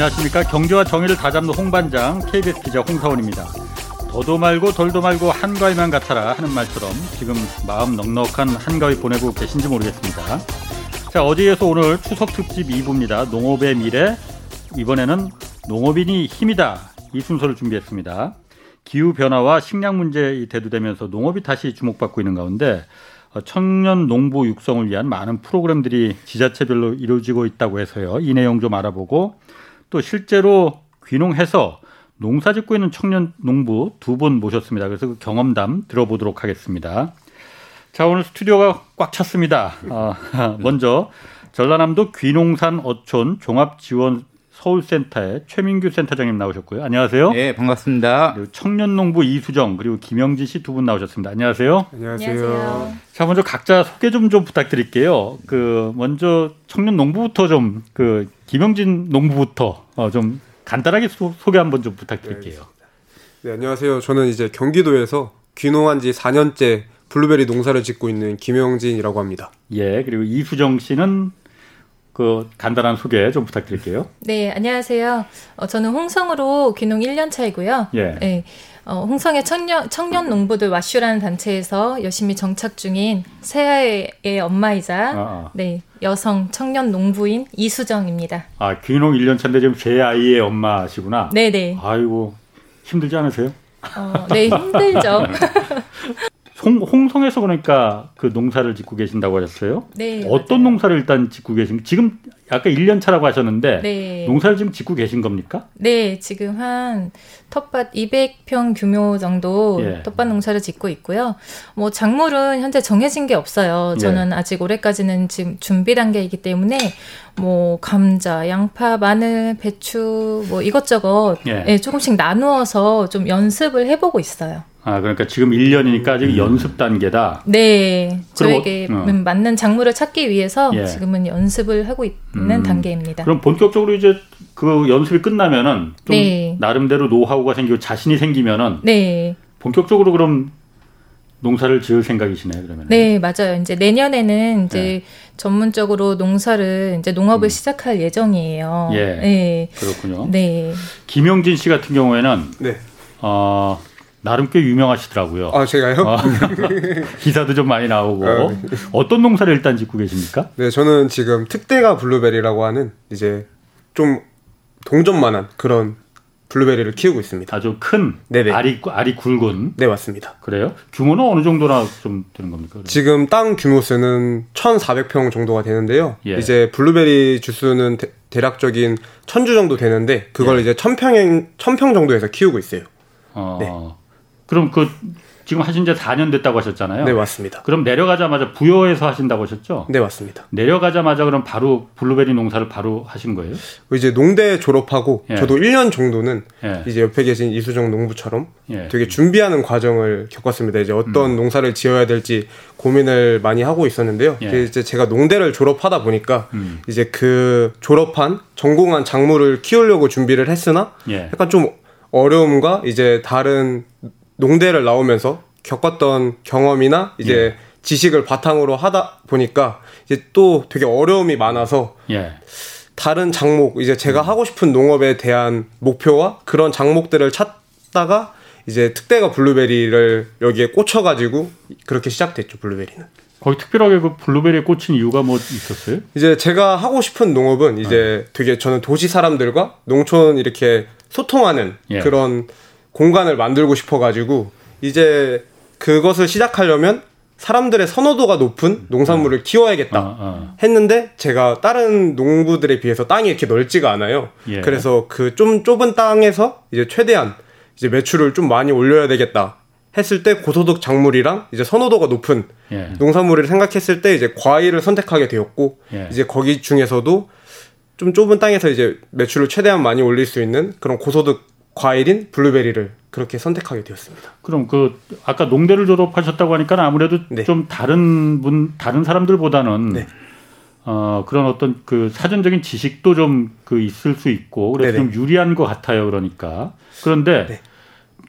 안녕하십니까 경제와 정의를 다잡는 홍반장 KBS 기자 홍사원입니다. 더도 말고 덜도 말고 한가위만 같아라 하는 말처럼 지금 마음 넉넉한 한가위 보내고 계신지 모르겠습니다. 자 어제에서 오늘 추석 특집 2부입니다. 농업의 미래 이번에는 농업인이 힘이다 이 순서를 준비했습니다. 기후 변화와 식량 문제 대두되면서 농업이 다시 주목받고 있는 가운데 청년 농부 육성을 위한 많은 프로그램들이 지자체별로 이루어지고 있다고 해서요. 이 내용 좀 알아보고 또 실제로 귀농해서 농사 짓고 있는 청년 농부 두 분 모셨습니다. 그래서 그 경험담 들어보도록 하겠습니다. 자, 오늘 스튜디오가 꽉 찼습니다. 어, 먼저 전라남도 귀농산 어촌 종합지원 서울센터의 최민규 센터장님 나오셨고요. 안녕하세요. 네, 반갑습니다. 청년농부 이수정 그리고 김영진 씨 두 분 나오셨습니다. 안녕하세요. 안녕하세요. 자, 먼저 각자 소개 좀 좀 부탁드릴게요. 그 먼저 청년농부부터 좀 그 김영진 농부부터 어, 좀 간단하게 소, 개 한번 좀 부탁드릴게요. 네, 안녕하세요. 저는 이제 경기도에서 귀농한 지 4년째 블루베리 농사를 짓고 있는 김영진이라고 합니다. 예, 그리고 이수정 씨는 그 간단한 소개 좀 부탁드릴게요. 네, 안녕하세요. 어, 저는 홍성으로 귀농 1년 차이고요. 예. 네, 어, 홍성의 청년, 청년 농부들 와슈라는 단체에서 열심히 정착 중인 새아이의 엄마이자 아, 아. 네, 여성 청년 농부인 이수정입니다. 아, 귀농 1년 차인데 지금 새 아이의 엄마시구나. 네네. 네. 아이고, 힘들지 않으세요? 어, 네, 힘들죠. 홍, 홍성에서 그러니까 그 농사를 짓고 계신다고 하셨어요? 네. 어떤 맞아요. 농사를 일단 짓고 계신 지금 아까 1년 차라고 하셨는데 네. 농사를 지금 짓고 계신 겁니까? 네, 지금 한 텃밭 200평 규모 정도 예. 텃밭 농사를 짓고 있고요. 뭐 작물은 현재 정해진 게 없어요. 저는 예. 아직 올해까지는 지금 준비 단계이기 때문에 뭐 감자, 양파, 마늘, 배추 뭐 이것저것 예. 예, 조금씩 나누어서 좀 연습을 해보고 있어요. 아, 그러니까 지금 1년이니까 아직 음. 연습 단계다. 네. 저에게 어. 음, 맞는 작물을 찾기 위해서 예. 지금은 연습을 하고 있는 음. 단계입니다. 그럼 본격적으로 이제 그 연습이 끝나면은 좀 네. 나름대로 노하우가 생기고 자신이 생기면은 네. 본격적으로 그럼 농사를 지을 생각이시네요, 그러면. 네, 맞아요. 이제 내년에는 이제 네. 전문적으로 농사를 이제 농업을 음. 시작할 예정이에요. 예. 네. 그렇군요. 네. 김영지 씨 같은 경우에는 네. 어 나름 꽤 유명하시더라고요. 아, 제가요? 어, 기사도 좀 많이 나오고. 아, 네. 어떤 농사를 일단 짓고 계십니까? 네, 저는 지금 특대과 블루베리라고 하는 이제 좀 동전만한 그런 블루베리를 키우고 있습니다. 아주 큰 네네. 알이 알이 굵은. 네, 맞습니다. 그래요? 규모는 어느 정도나 좀 되는 겁니까? 그러면? 지금 땅 규모수는 1,400평 정도가 되는데요. 예. 이제 블루베리 주수는 대략적인 천주 정도 되는데 그걸 예. 이제 1,000평 1,000평 정도에서 키우고 있어요. 어. 네. 그럼 그 지금 하신 지 4년 됐다고 하셨잖아요. 네, 맞습니다. 그럼 내려가자마자 부여에서 하신다고 하셨죠? 네, 맞습니다. 내려가자마자 그럼 바로 블루베리 농사를 바로 하신 거예요? 이제 농대 졸업하고 예. 저도 1년 정도는 예. 이제 옆에 계신 이수정 농부처럼 예. 되게 준비하는 과정을 겪었습니다. 이제 어떤 음. 농사를 지어야 될지 고민을 많이 하고 있었는데요. 예. 이제 제가 농대를 졸업하다 보니까 음. 이제 그 졸업한 전공한 작물을 키우려고 준비를 했으나 예. 약간 좀 어려움과 이제 다른 농대를 나오면서 겪었던 경험이나 이제 예. 지식을 바탕으로 하다 보니까 이제 또 되게 어려움이 많아서 예. 다른 장목 이제 제가 음. 하고 싶은 농업에 대한 목표와 그런 장목들을 찾다가 이제 특대가 블루베리를 여기에 꽂혀가지고 그렇게 시작됐죠 블루베리는. 거기 특별하게 그 블루베리에 꽂힌 이유가 뭐 있었어요? 이제 제가 하고 싶은 농업은 이제 아. 되게 저는 도시 사람들과 농촌 이렇게 소통하는 예. 그런 공간을 만들고 싶어가지고 이제 그것을 시작하려면 사람들의 선호도가 높은 농산물을 어. 키워야겠다 어, 어. 했는데 제가 다른 농부들에 비해서 땅이 이렇게 넓지가 않아요. 예. 그래서 그 좀 좁은 땅에서 이제 최대한 이제 매출을 좀 많이 올려야 되겠다 했을 때 고소득 작물이랑 이제 선호도가 높은 예. 농산물을 생각했을 때 이제 과일을 선택하게 되었고 예. 이제 거기 중에서도 좀 좁은 땅에서 이제 매출을 최대한 많이 올릴 수 있는 그런 고소득 과일인 블루베리를 그렇게 선택하게 되었습니다. 그럼 그 아까 농대를 졸업하셨다고 하니까 아무래도 네. 좀 다른 분 다른 사람들보다는 네. 어 그런 어떤 그 사전적인 지식도 좀 그 있을 수 있고 그래서 네네. 좀 유리한 것 같아요. 그러니까 그런데 네.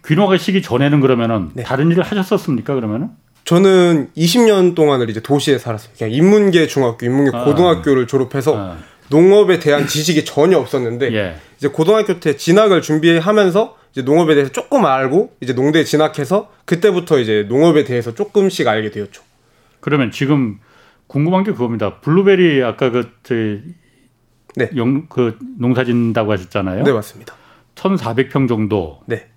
귀농하 시기 전에는 그러면은 네. 다른 일을 하셨었습니까? 그러면은? 저는 20년 동안을 이제 도시에 살았어요. 그냥 인문계 중학교, 인문계 아, 고등학교를 졸업해서 아. 농업에 대한 지식이 전혀 없었는데 예. 이제 고등학교 때 진학을 준비하면서 이제 농업에 대해서 조금 알고 이제 농대에 진학해서 그때부터 이제 농업에 대해서 조금씩 알게 되었죠. 그러면 지금 궁금한 게 그겁니다. 블루베리 아까 그 네. 영, 그 농사진다고 하셨잖아요. 네, 맞습니다. 1,400평 정도. 네.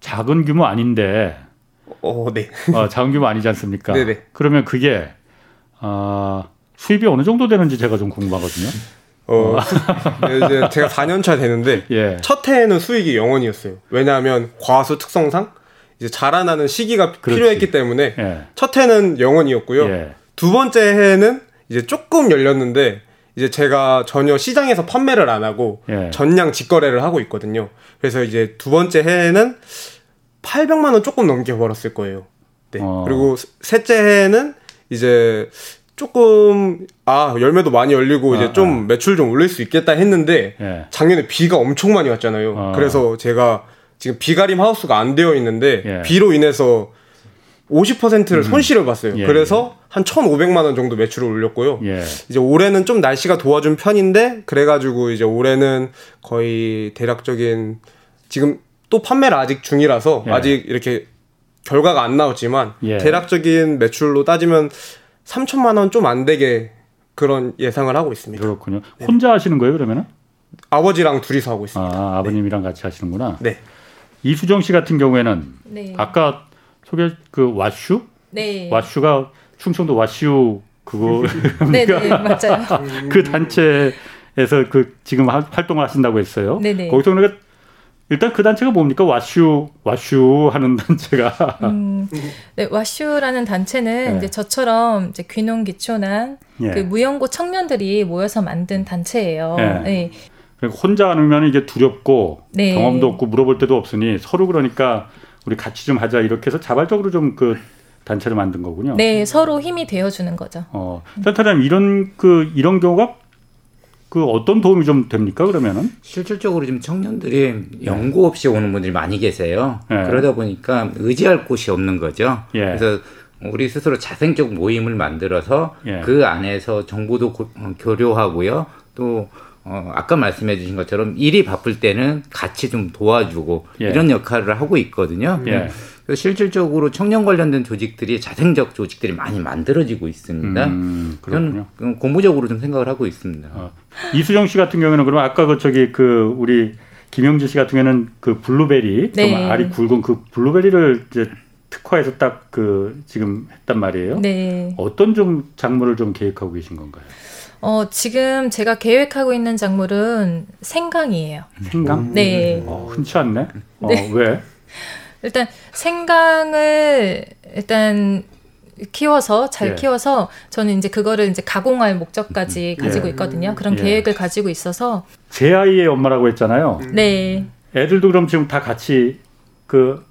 작은 규모 아닌데. 어, 네. 어, 작은 규모 아니지 않습니까? 네, 네. 그러면 그게 어, 수입이 어느 정도 되는지 제가 좀 궁금하거든요. 어, 이제 제가 4년 차 되는데 예. 첫 해에는 수익이 0원이었어요. 왜냐하면 과수 특성상 이제 자라나는 시기가 그렇지. 필요했기 때문에 예. 첫 해는 0원이었고요. 예. 두 번째 해에는 이제 조금 열렸는데 이제 제가 전혀 시장에서 판매를 안 하고 예. 전량 직거래를 하고 있거든요. 그래서 이제 두 번째 해에는 800만 원 조금 넘게 벌었을 거예요. 네. 어. 그리고 셋째 해에는 이제 조금 아 열매도 많이 열리고 아, 이제 좀 아. 매출 좀 올릴 수 있겠다 했는데 예. 작년에 비가 엄청 많이 왔잖아요. 아. 그래서 제가 지금 비가림 하우스가 안 되어 있는데 예. 비로 인해서 50%를 음. 손실을 봤어요. 예, 그래서 예. 한 1,500만 원 정도 매출을 올렸고요. 예. 이제 올해는 좀 날씨가 도와준 편인데 그래 가지고 이제 올해는 거의 대략적인 지금 또 판매를 아직 중이라서 예. 아직 이렇게 결과가 안 나왔지만 예. 대략적인 매출로 따지면 3천만 원 좀 안 되게 그런 예상을 하고 있습니다. 그렇군요. 네. 혼자 하시는 거예요, 그러면은? 아버지랑 둘이서 하고 있습니다. 아, 아버님이랑 네. 같이 하시는구나. 네. 이수정 씨 같은 경우에는 네. 아까 소개 그 와슈? 네. 와슈가 충청도 와슈 그거 네, 네, 맞아요. 그 단체에서 그 지금 활동을 하신다고 했어요. 네, 네. 거기서 우리가 일단 그 단체가 뭡니까? 와슈 와슈 하는 단체가. 음, 네, 와슈라는 단체는 네. 이제 저처럼 이제 귀농 기초난 예. 그 무연고 청년들이 모여서 만든 단체예요. 예. 네. 그러니까 혼자 하면 이게 두렵고 네. 경험도 없고 물어볼 데도 없으니 서로 그러니까 우리 같이 좀 하자 이렇게 해서 자발적으로 좀 그 단체를 만든 거군요. 네, 서로 힘이 되어주는 거죠. 어, 센터장 이런 그 이런 경우가 그 어떤 도움이 좀 됩니까 그러면은? 실질적으로 지금 청년들이 연구 없이 오는 분들이 많이 계세요. 네. 그러다 보니까 의지할 곳이 없는 거죠. 예. 그래서 우리 스스로 자생적 모임을 만들어서 예. 그 안에서 정보도 고, 어, 교류하고요. 또 어, 아까 말씀해 주신 것처럼 일이 바쁠 때는 같이 좀 도와주고 예. 이런 역할을 하고 있거든요. 예. 그래서 실질적으로 청년 관련된 조직들이 자생적 조직들이 많이 만들어지고 있습니다. 음, 저는 공부적으로 좀 생각을 하고 있습니다. 어. 이수정 씨 같은 경우는 그러면 아까 그 저기 그 우리 김영지 씨 같은 경우는 그 블루베리 네. 정말 알이 굵은 그 블루베리를 이제 특화해서 딱 그 지금 했단 말이에요. 네. 어떤 좀 작물을 좀 계획하고 계신 건가요? 어, 지금 제가 계획하고 있는 작물은 생강이에요. 생강? 네. 어, 흔치 않네. 어, 네. 왜? 일단 생강을 일단 키워서 잘 예. 키워서 저는 이제 그거를 이제 가공할 목적까지 음. 가지고 예. 있거든요. 그런 예. 계획을 가지고 있어서 제 아이의 엄마라고 했잖아요. 네. 애들도 그럼 지금 다 같이 그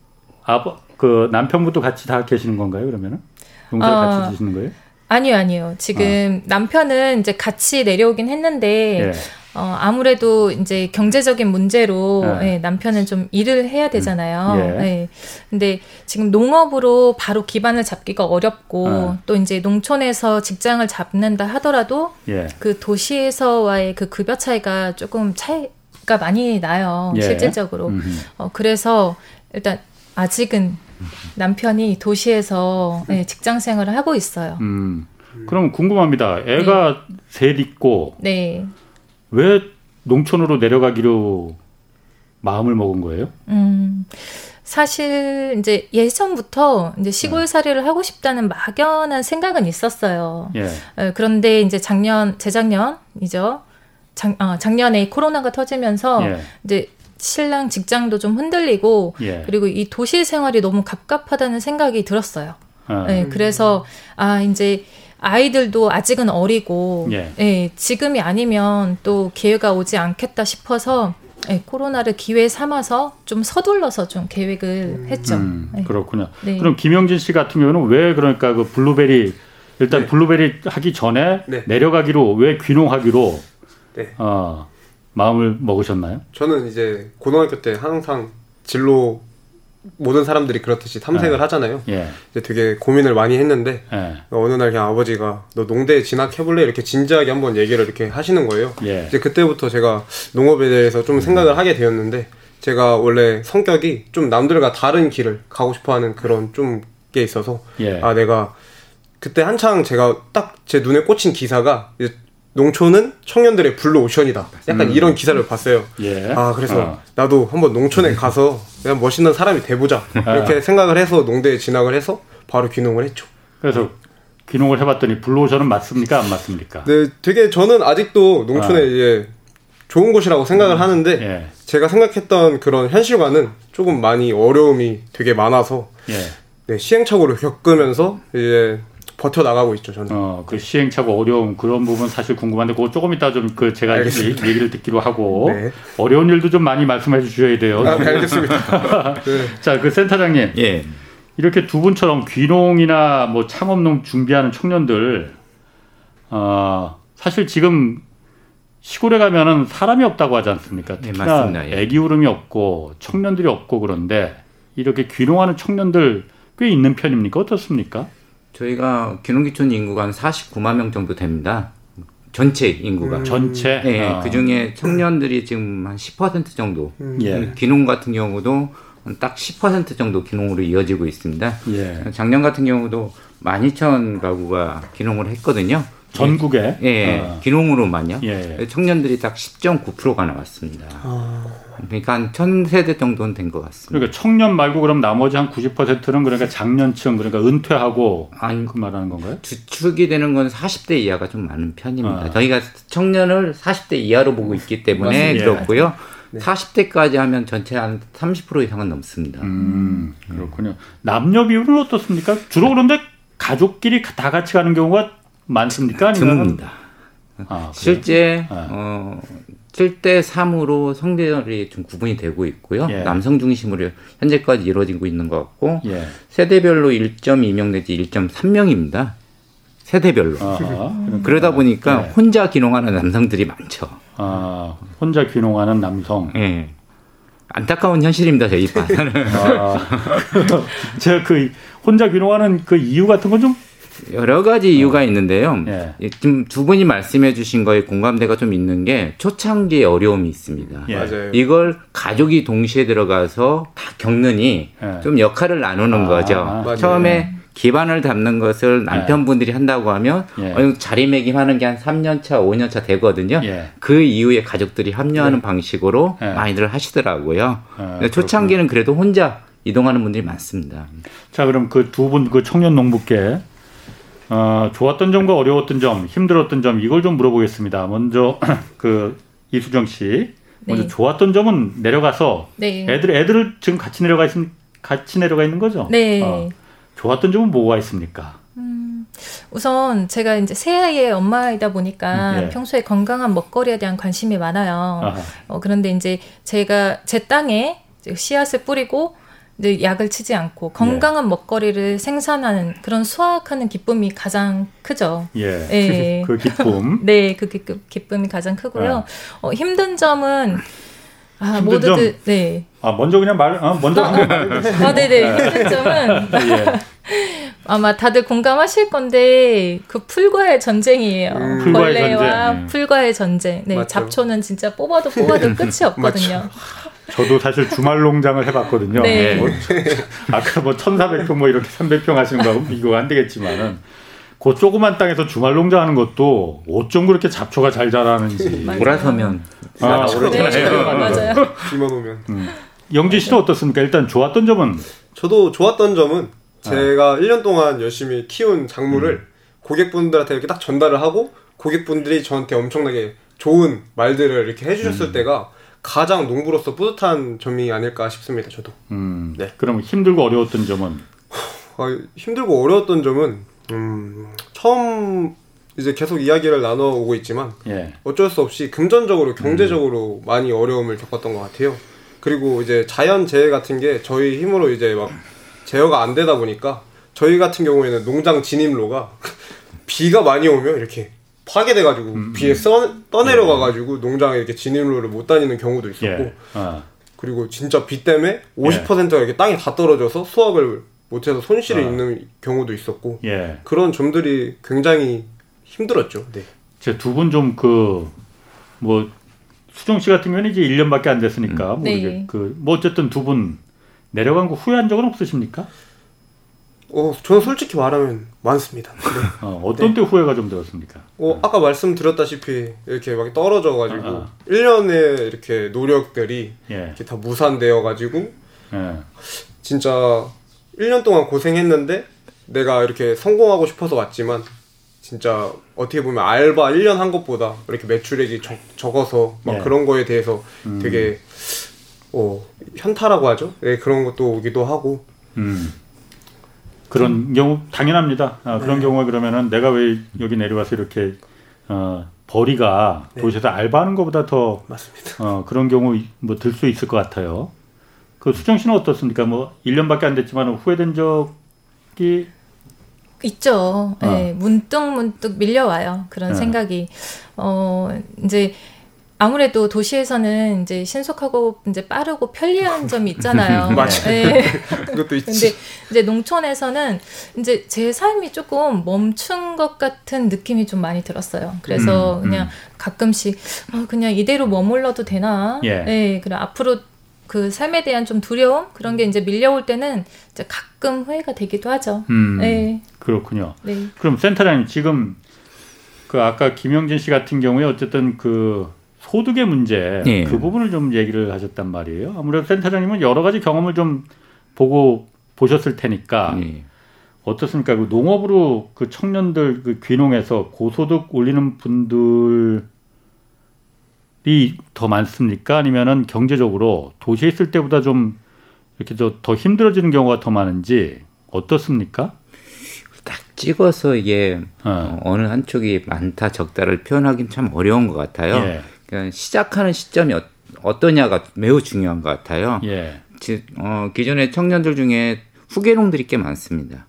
아버 그 남편분도 같이 다 계시는 건가요? 그러면은 농사 어, 같이 지시는 거예요? 아니요, 아니요. 지금 어. 남편은 이제 같이 내려오긴 했는데, 예. 어, 아무래도 이제 경제적인 문제로 예. 예, 남편은 좀 일을 해야 되잖아요. 음. 예. 예. 근데 지금 농업으로 바로 기반을 잡기가 어렵고, 어. 또 이제 농촌에서 직장을 잡는다 하더라도, 예. 그 도시에서와의 그 급여 차이가 조금 차이가 많이 나요. 예. 실질적으로. 어, 그래서 일단 아직은 남편이 도시에서 네, 직장 생활을 하고 있어요. 음. 그럼 궁금합니다. 애가 네. 셋 있고 네. 왜 농촌으로 내려가기로 마음을 먹은 거예요? 음. 사실 이제 예전부터 이제 시골 살이를 네. 하고 싶다는 막연한 생각은 있었어요. 예. 어, 그런데 이제 작년 재작년이죠. 작, 어, 작년에 코로나가 터지면서 예. 이제 신랑 직장도 좀 흔들리고 예. 그리고 이 도시 생활이 너무 갑갑하다는 생각이 들었어요. 아. 네, 그래서 아 이제 아이들도 아직은 어리고 예. 네, 지금이 아니면 또 기회가 오지 않겠다 싶어서 네, 코로나를 기회 삼아서 좀 서둘러서 좀 계획을 음. 했죠. 음, 네. 그렇군요. 네. 그럼 김영지 씨 같은 경우는 왜 그러니까 그 블루베리 일단 네. 블루베리 하기 전에 네. 내려가기로 왜 귀농하기로 어, 마음을 먹으셨나요? 저는 이제 고등학교 때 항상 진로 모든 사람들이 그렇듯이 탐색을 네. 하잖아요. 예. 이제 되게 고민을 많이 했는데 예. 어느 날 그냥 아버지가 너 농대에 진학해볼래 이렇게 진지하게 한번 얘기를 이렇게 하시는 거예요. 예. 이제 그때부터 제가 농업에 대해서 좀 생각을 하게 되었는데 제가 원래 성격이 좀 남들과 다른 길을 가고 싶어하는 그런 좀 게 있어서 예. 아 내가 그때 한창 제가 딱 제 눈에 꽂힌 기사가 농촌은 청년들의 블루 오션이다. 약간 음. 이런 기사를 봤어요. 예. 아 그래서 어. 나도 한번 농촌에 가서 그냥 멋있는 사람이 돼보자 이렇게 아. 생각을 해서 농대에 진학을 해서 바로 귀농을 했죠. 그래서 귀농을 해봤더니 블루 오션은 맞습니까 안 맞습니까? 네, 되게 저는 아직도 농촌에 아. 이제 좋은 곳이라고 생각을 음. 하는데 예. 제가 생각했던 그런 현실과는 조금 많이 어려움이 되게 많아서 예. 네, 시행착오를 겪으면서 이제 버텨 나가고 있죠 저는. 어, 그 시행착오 어려움 그런 부분 사실 궁금한데 그거 조금 이따 좀 그 제가 알겠습니다. 얘기를 듣기로 하고 네. 어려운 일도 좀 많이 말씀해 주셔야 돼요. 아, 네, 알겠습니다. 네. 자, 그 센터장님. 예. 이렇게 두 분처럼 귀농이나 뭐 창업농 준비하는 청년들 어, 사실 지금 시골에 가면은 사람이 없다고 하지 않습니까? 네, 맞습니다. 예. 애기 울음이 없고 청년들이 없고 그런데 이렇게 귀농하는 청년들 꽤 있는 편입니까? 어떻습니까? 저희가 귀농귀촌 인구가 한 49만 명 정도 됩니다. 전체 인구가. 음. 전체? 네, 아. 그 중에 청년들이 지금 한 10% 정도. 음. 예. 귀농 같은 경우도 딱 10% 정도 귀농으로 이어지고 있습니다. 예. 작년 같은 경우도 12,000 가구가 귀농을 했거든요. 전국에? 예, 아. 귀농으로만요. 예. 청년들이 딱 10.9%가 나왔습니다. 아. 그러니까 한 1000세대 정도는 된 것 같습니다. 그러니까 청년 말고 그럼 나머지 한 90%는 그러니까 장년층 그러니까 은퇴하고 아니, 그 말하는 건가요? 주축이 되는 건 40대 이하가 좀 많은 편입니다. 아. 저희가 청년을 40대 이하로 보고 있기 때문에 맞습니다. 그렇고요. 네. 40대까지 하면 전체 한 30% 이상은 넘습니다. 음, 그렇군요. 남녀 비율은 어떻습니까? 주로 그런데 가족끼리 다 같이 가는 경우가 많습니까? 드뭅니다. 아, 실제 아. 어, 7대 3으로 성별이 좀 구분이 되고 있고요. 예. 남성 중심으로 현재까지 이루어지고 있는 것 같고 예. 세대별로 1.2명 내지 1.3명입니다. 세대별로. 아하, 그러다 보니까 예. 혼자 귀농하는 남성들이 많죠. 아, 혼자 귀농하는 남성. 예. 안타까운 현실입니다, 저희 반은. 아, 제가 그 혼자 귀농하는 그 이유 같은 건 좀 여러 가지 이유가 어. 있는데요. 예. 지금 두 분이 말씀해 주신 거에 공감대가 좀 있는 게 초창기에 어려움이 있습니다. 예. 맞아요. 이걸 가족이 동시에 들어가서 다 겪느니 예. 좀 역할을 나누는 아, 거죠. 아, 처음에 기반을 담는 것을 남편분들이 한다고 하면 예. 어, 자리매김하는 게 한 3년 차, 5년 차 되거든요. 예. 그 이후에 가족들이 합류하는 예. 방식으로 많이들 하시더라고요. 초창기는 그래도 혼자 이동하는 분들이 많습니다. 자, 그럼 그 두 분 그 청년 농부께 어, 좋았던 점과 어려웠던 점, 힘들었던 점 이걸 좀 물어보겠습니다. 먼저 그 이수정 씨, 먼저 네. 좋았던 점은 내려가서 네. 애들 애들을 지금 같이 내려가 있 같이 내려가 있는 거죠. 네. 어, 좋았던 점은 뭐가 있습니까? 음, 우선 제가 이제 새 아이의 엄마이다 보니까 음, 예. 평소에 건강한 먹거리에 대한 관심이 많아요. 어, 그런데 이제 제가 제 땅에 씨앗을 뿌리고 늘 약을 치지 않고 건강한 예. 먹거리를 생산하는 그런 수확하는 기쁨이 가장 크죠. 예. 예. 그 기쁨. 네, 그 기쁨, 이 가장 크고요. 예. 어, 힘든 점은 아, 모두들 점. 네. 아, 먼저 그냥 말 어, 먼저 아, 아, 네, 네. 힘든 점은 예. 아마 다들 공감하실 건데 그 풀과의 전쟁이에요. 음, 벌레와 전쟁. 풀과의 전쟁. 네, 맞죠. 잡초는 진짜 뽑아도 뽑아도 끝이 없거든요. 저도 사실 주말 농장을 해봤거든요. 네. 뭐, 아까 뭐 1,400평 뭐 이렇게 300평 하시는 거하고 비교가 안 되겠지만은 그 조그만 땅에서 주말 농장하는 것도 어쩜 그렇게 잡초가 잘 자라는지. 돌아서면. 아, 오래잖아요. 네, 맞아요. 비만 오면. 음. 영지 씨도 어떻습니까? 일단 좋았던 점은? 저도 좋았던 점은 제가 아. 1년 동안 열심히 키운 작물을 음. 고객분들한테 이렇게 딱 전달을 하고 고객분들이 저한테 엄청나게 좋은 말들을 이렇게 해주셨을 음. 때가 가장 농부로서 뿌듯한 점이 아닐까 싶습니다. 저도. 음, 네. 그럼 힘들고 어려웠던 점은? 아, 힘들고 어려웠던 점은 음, 처음 이제 계속 이야기를 나눠오고 있지만 예. 어쩔 수 없이 금전적으로 경제적으로 음. 많이 어려움을 겪었던 것 같아요. 그리고 이제 자연 재해 같은 게 저희 힘으로 이제 막 제어가 안 되다 보니까 저희 같은 경우에는 농장 진입로가 비가 많이 오면 이렇게 파괴돼가지고 음, 비에 써, 떠내려가가지고 예. 농장에 이렇게 진입로를 못 다니는 경우도 있었고 예. 아. 그리고 진짜 비 때문에 50%가 이렇게 땅에 다 떨어져서 수확을 못해서 손실이 아. 있는 경우도 있었고 예. 그런 점들이 굉장히 힘들었죠. 네. 제두 분 좀 그 뭐 수정 씨 같은 경우는 이제 1년밖에 안 됐으니까 음. 뭐 네. 그뭐 어쨌든 두 분 내려간 거 후회한 적은 없으십니까? 어, 저는 솔직히 말하면 많습니다. 네. 어, 어떤 네. 때 후회가 좀 들었습니까? 어, 네. 아까 말씀드렸다시피 이렇게 막 떨어져가지고 아, 아. 1년의 이렇게 노력들이 예. 이렇게 다 무산되어가지고 예. 진짜 1년 동안 고생했는데 내가 이렇게 성공하고 싶어서 왔지만 진짜 어떻게 보면 알바 1년 한 것보다 이렇게 매출액이 적, 적어서 막 예. 그런 거에 대해서 음. 되게 어, 현타라고 하죠. 네, 그런 것도 오기도 하고. 음. 그런 음. 경우 당연합니다. 아, 그런 네. 경우가 그러면은 내가 왜 여기 내려와서 이렇게 어, 벌이가 네. 도시에서 알바하는 것보다 더 맞습니다. 어, 그런 경우 뭐 들 수 있을 것 같아요. 그 수정 씨는 어떻습니까? 뭐 1년밖에 안 됐지만 후회된 적이 있죠. 어. 네, 문득 문득 밀려와요. 그런 네. 생각이. 어, 이제 아무래도 도시에서는 이제 신속하고 이제 빠르고 편리한 점이 있잖아요. 맞아요. 네. 그것도 있지. 근데 이제 농촌에서는 이제 제 삶이 조금 멈춘 것 같은 느낌이 좀 많이 들었어요. 그래서 음, 그냥 음. 가끔씩 아, 그냥 이대로 머물러도 되나? 예. 네, 그래 앞으로 그 삶에 대한 좀 두려움 그런 게 이제 밀려올 때는 이제 가끔 후회가 되기도 하죠. 음, 네. 그렇군요. 네. 그럼 센터장님 지금 그 아까 김영진 씨 같은 경우에 어쨌든 그 소득의 문제 예. 그 부분을 좀 얘기를 하셨단 말이에요. 아무래도 센터장님은 여러 가지 경험을 좀 보고 보셨을 테니까 예. 어떻습니까? 그 농업으로 그 청년들 그 귀농해서 고소득 올리는 분들이 더 많습니까? 아니면은 경제적으로 도시에 있을 때보다 좀 이렇게 더 힘들어지는 경우가 더 많은지 어떻습니까? 딱 찍어서 이게 어. 어. 느 한쪽이 많다 적다를 표현하기는 참 어려운 것 같아요. 예. 그러니까 시작하는 시점이 어, 떠냐가 매우 중요한 것 같아요. 예. 지, 어, 기존의 청년들 중에 후계농들이 꽤 많습니다.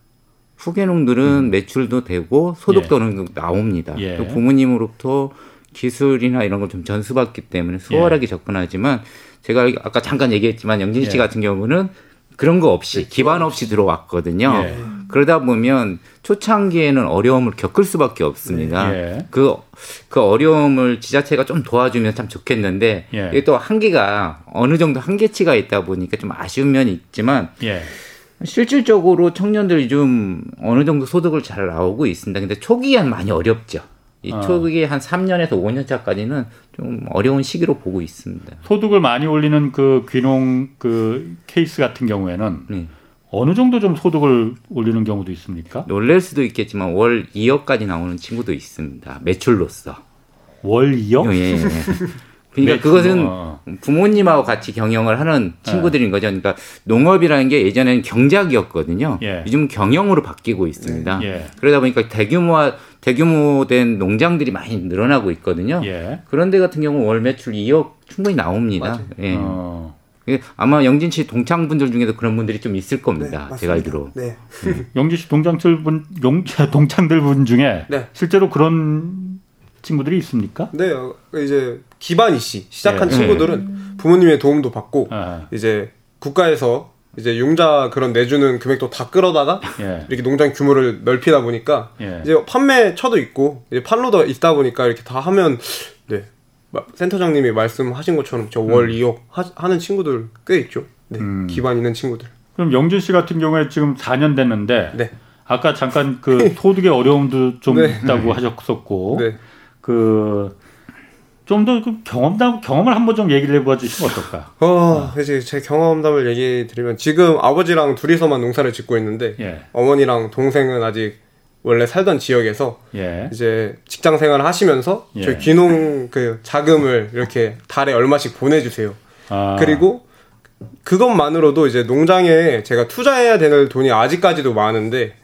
후계농들은 음. 매출도 되고 소득도 예. 나옵니다. 예. 부모님으로부터 기술이나 이런 걸 좀 전수받기 때문에 수월하게 예. 접근하지만 제가 아까 잠깐 얘기했지만 영진 씨 예. 같은 경우는 그런 거 없이 기반 없이 들어왔거든요. 예. 그러다 보면 초창기에는 어려움을 겪을 수밖에 없습니다. 예. 그, 그 어려움을 지자체가 좀 도와주면 참 좋겠는데 예. 이게 또 한계가 어느 정도 한계치가 있다 보니까 좀 아쉬운 면이 있지만 예. 실질적으로 청년들이 좀 어느 정도 소득을 잘 나오고 있습니다. 근데 초기에는 많이 어렵죠. 이 어. 초기에 한 3년에서 5년 차까지는 좀 어려운 시기로 보고 있습니다. 소득을 많이 올리는 그 귀농 그 케이스 같은 경우에는 네. 어느 정도 좀 소득을 올리는 경우도 있습니까? 놀랄 수도 있겠지만 월 2억까지 나오는 친구도 있습니다. 매출로서. 월 2억? 예, 예. 그러니까 그것은 어. 부모님하고 같이 경영을 하는 친구들인 예. 거죠. 그러니까 농업이라는 게 예전에는 경작이었거든요. 예. 요즘 경영으로 바뀌고 있습니다. 예. 그러다 보니까 대규모화 대규모된 농장들이 많이 늘어나고 있거든요. 예. 그런데 같은 경우 월 매출 2억 충분히 나옵니다. 예. 어. 아마 영진 씨 동창 분들 중에도 그런 분들이 좀 있을 겁니다. 네, 제가 알기로. 네. 음. 영진 씨 동창들 분, 용, 동창들 분 중에 네. 실제로 그런 친구들이 있습니까? 네, 어, 이제 기반이 씨 시작한 네. 친구들은 부모님의 도움도 받고 아. 이제 국가에서 이제 융자 그런 내주는 금액도 다 끌어다가 예. 이렇게 농장 규모를 넓히다 보니까 예. 이제 판매 처도 있고 이제 판로도 있다 보니까 이렇게 다 하면 네 센터장님이 말씀하신 것처럼 저월 음. 2억 하, 는 친구들 꽤 있죠. 네 음. 기반 있는 친구들. 그럼 영준 씨 같은 경우에 지금 4년 됐는데 네. 아까 잠깐 그 소득의 어려움도 좀 네. 있다고 하셨었고 네. 그 좀더 그 경험담 경험을 한번 좀 얘기를 해봐 주시면 어떨까? 어, 이제 제 경험담을 얘기 드리면 지금 아버지랑 둘이서만 농사를 짓고 있는데 예. 어머니랑 동생은 아직 원래 살던 지역에서 예. 이제 직장 생활을 하시면서 예. 저희 귀농 그 자금을 이렇게 달에 얼마씩 보내주세요. 아. 그리고 그것만으로도 이제 농장에 제가 투자해야 되는 돈이 아직까지도 많은데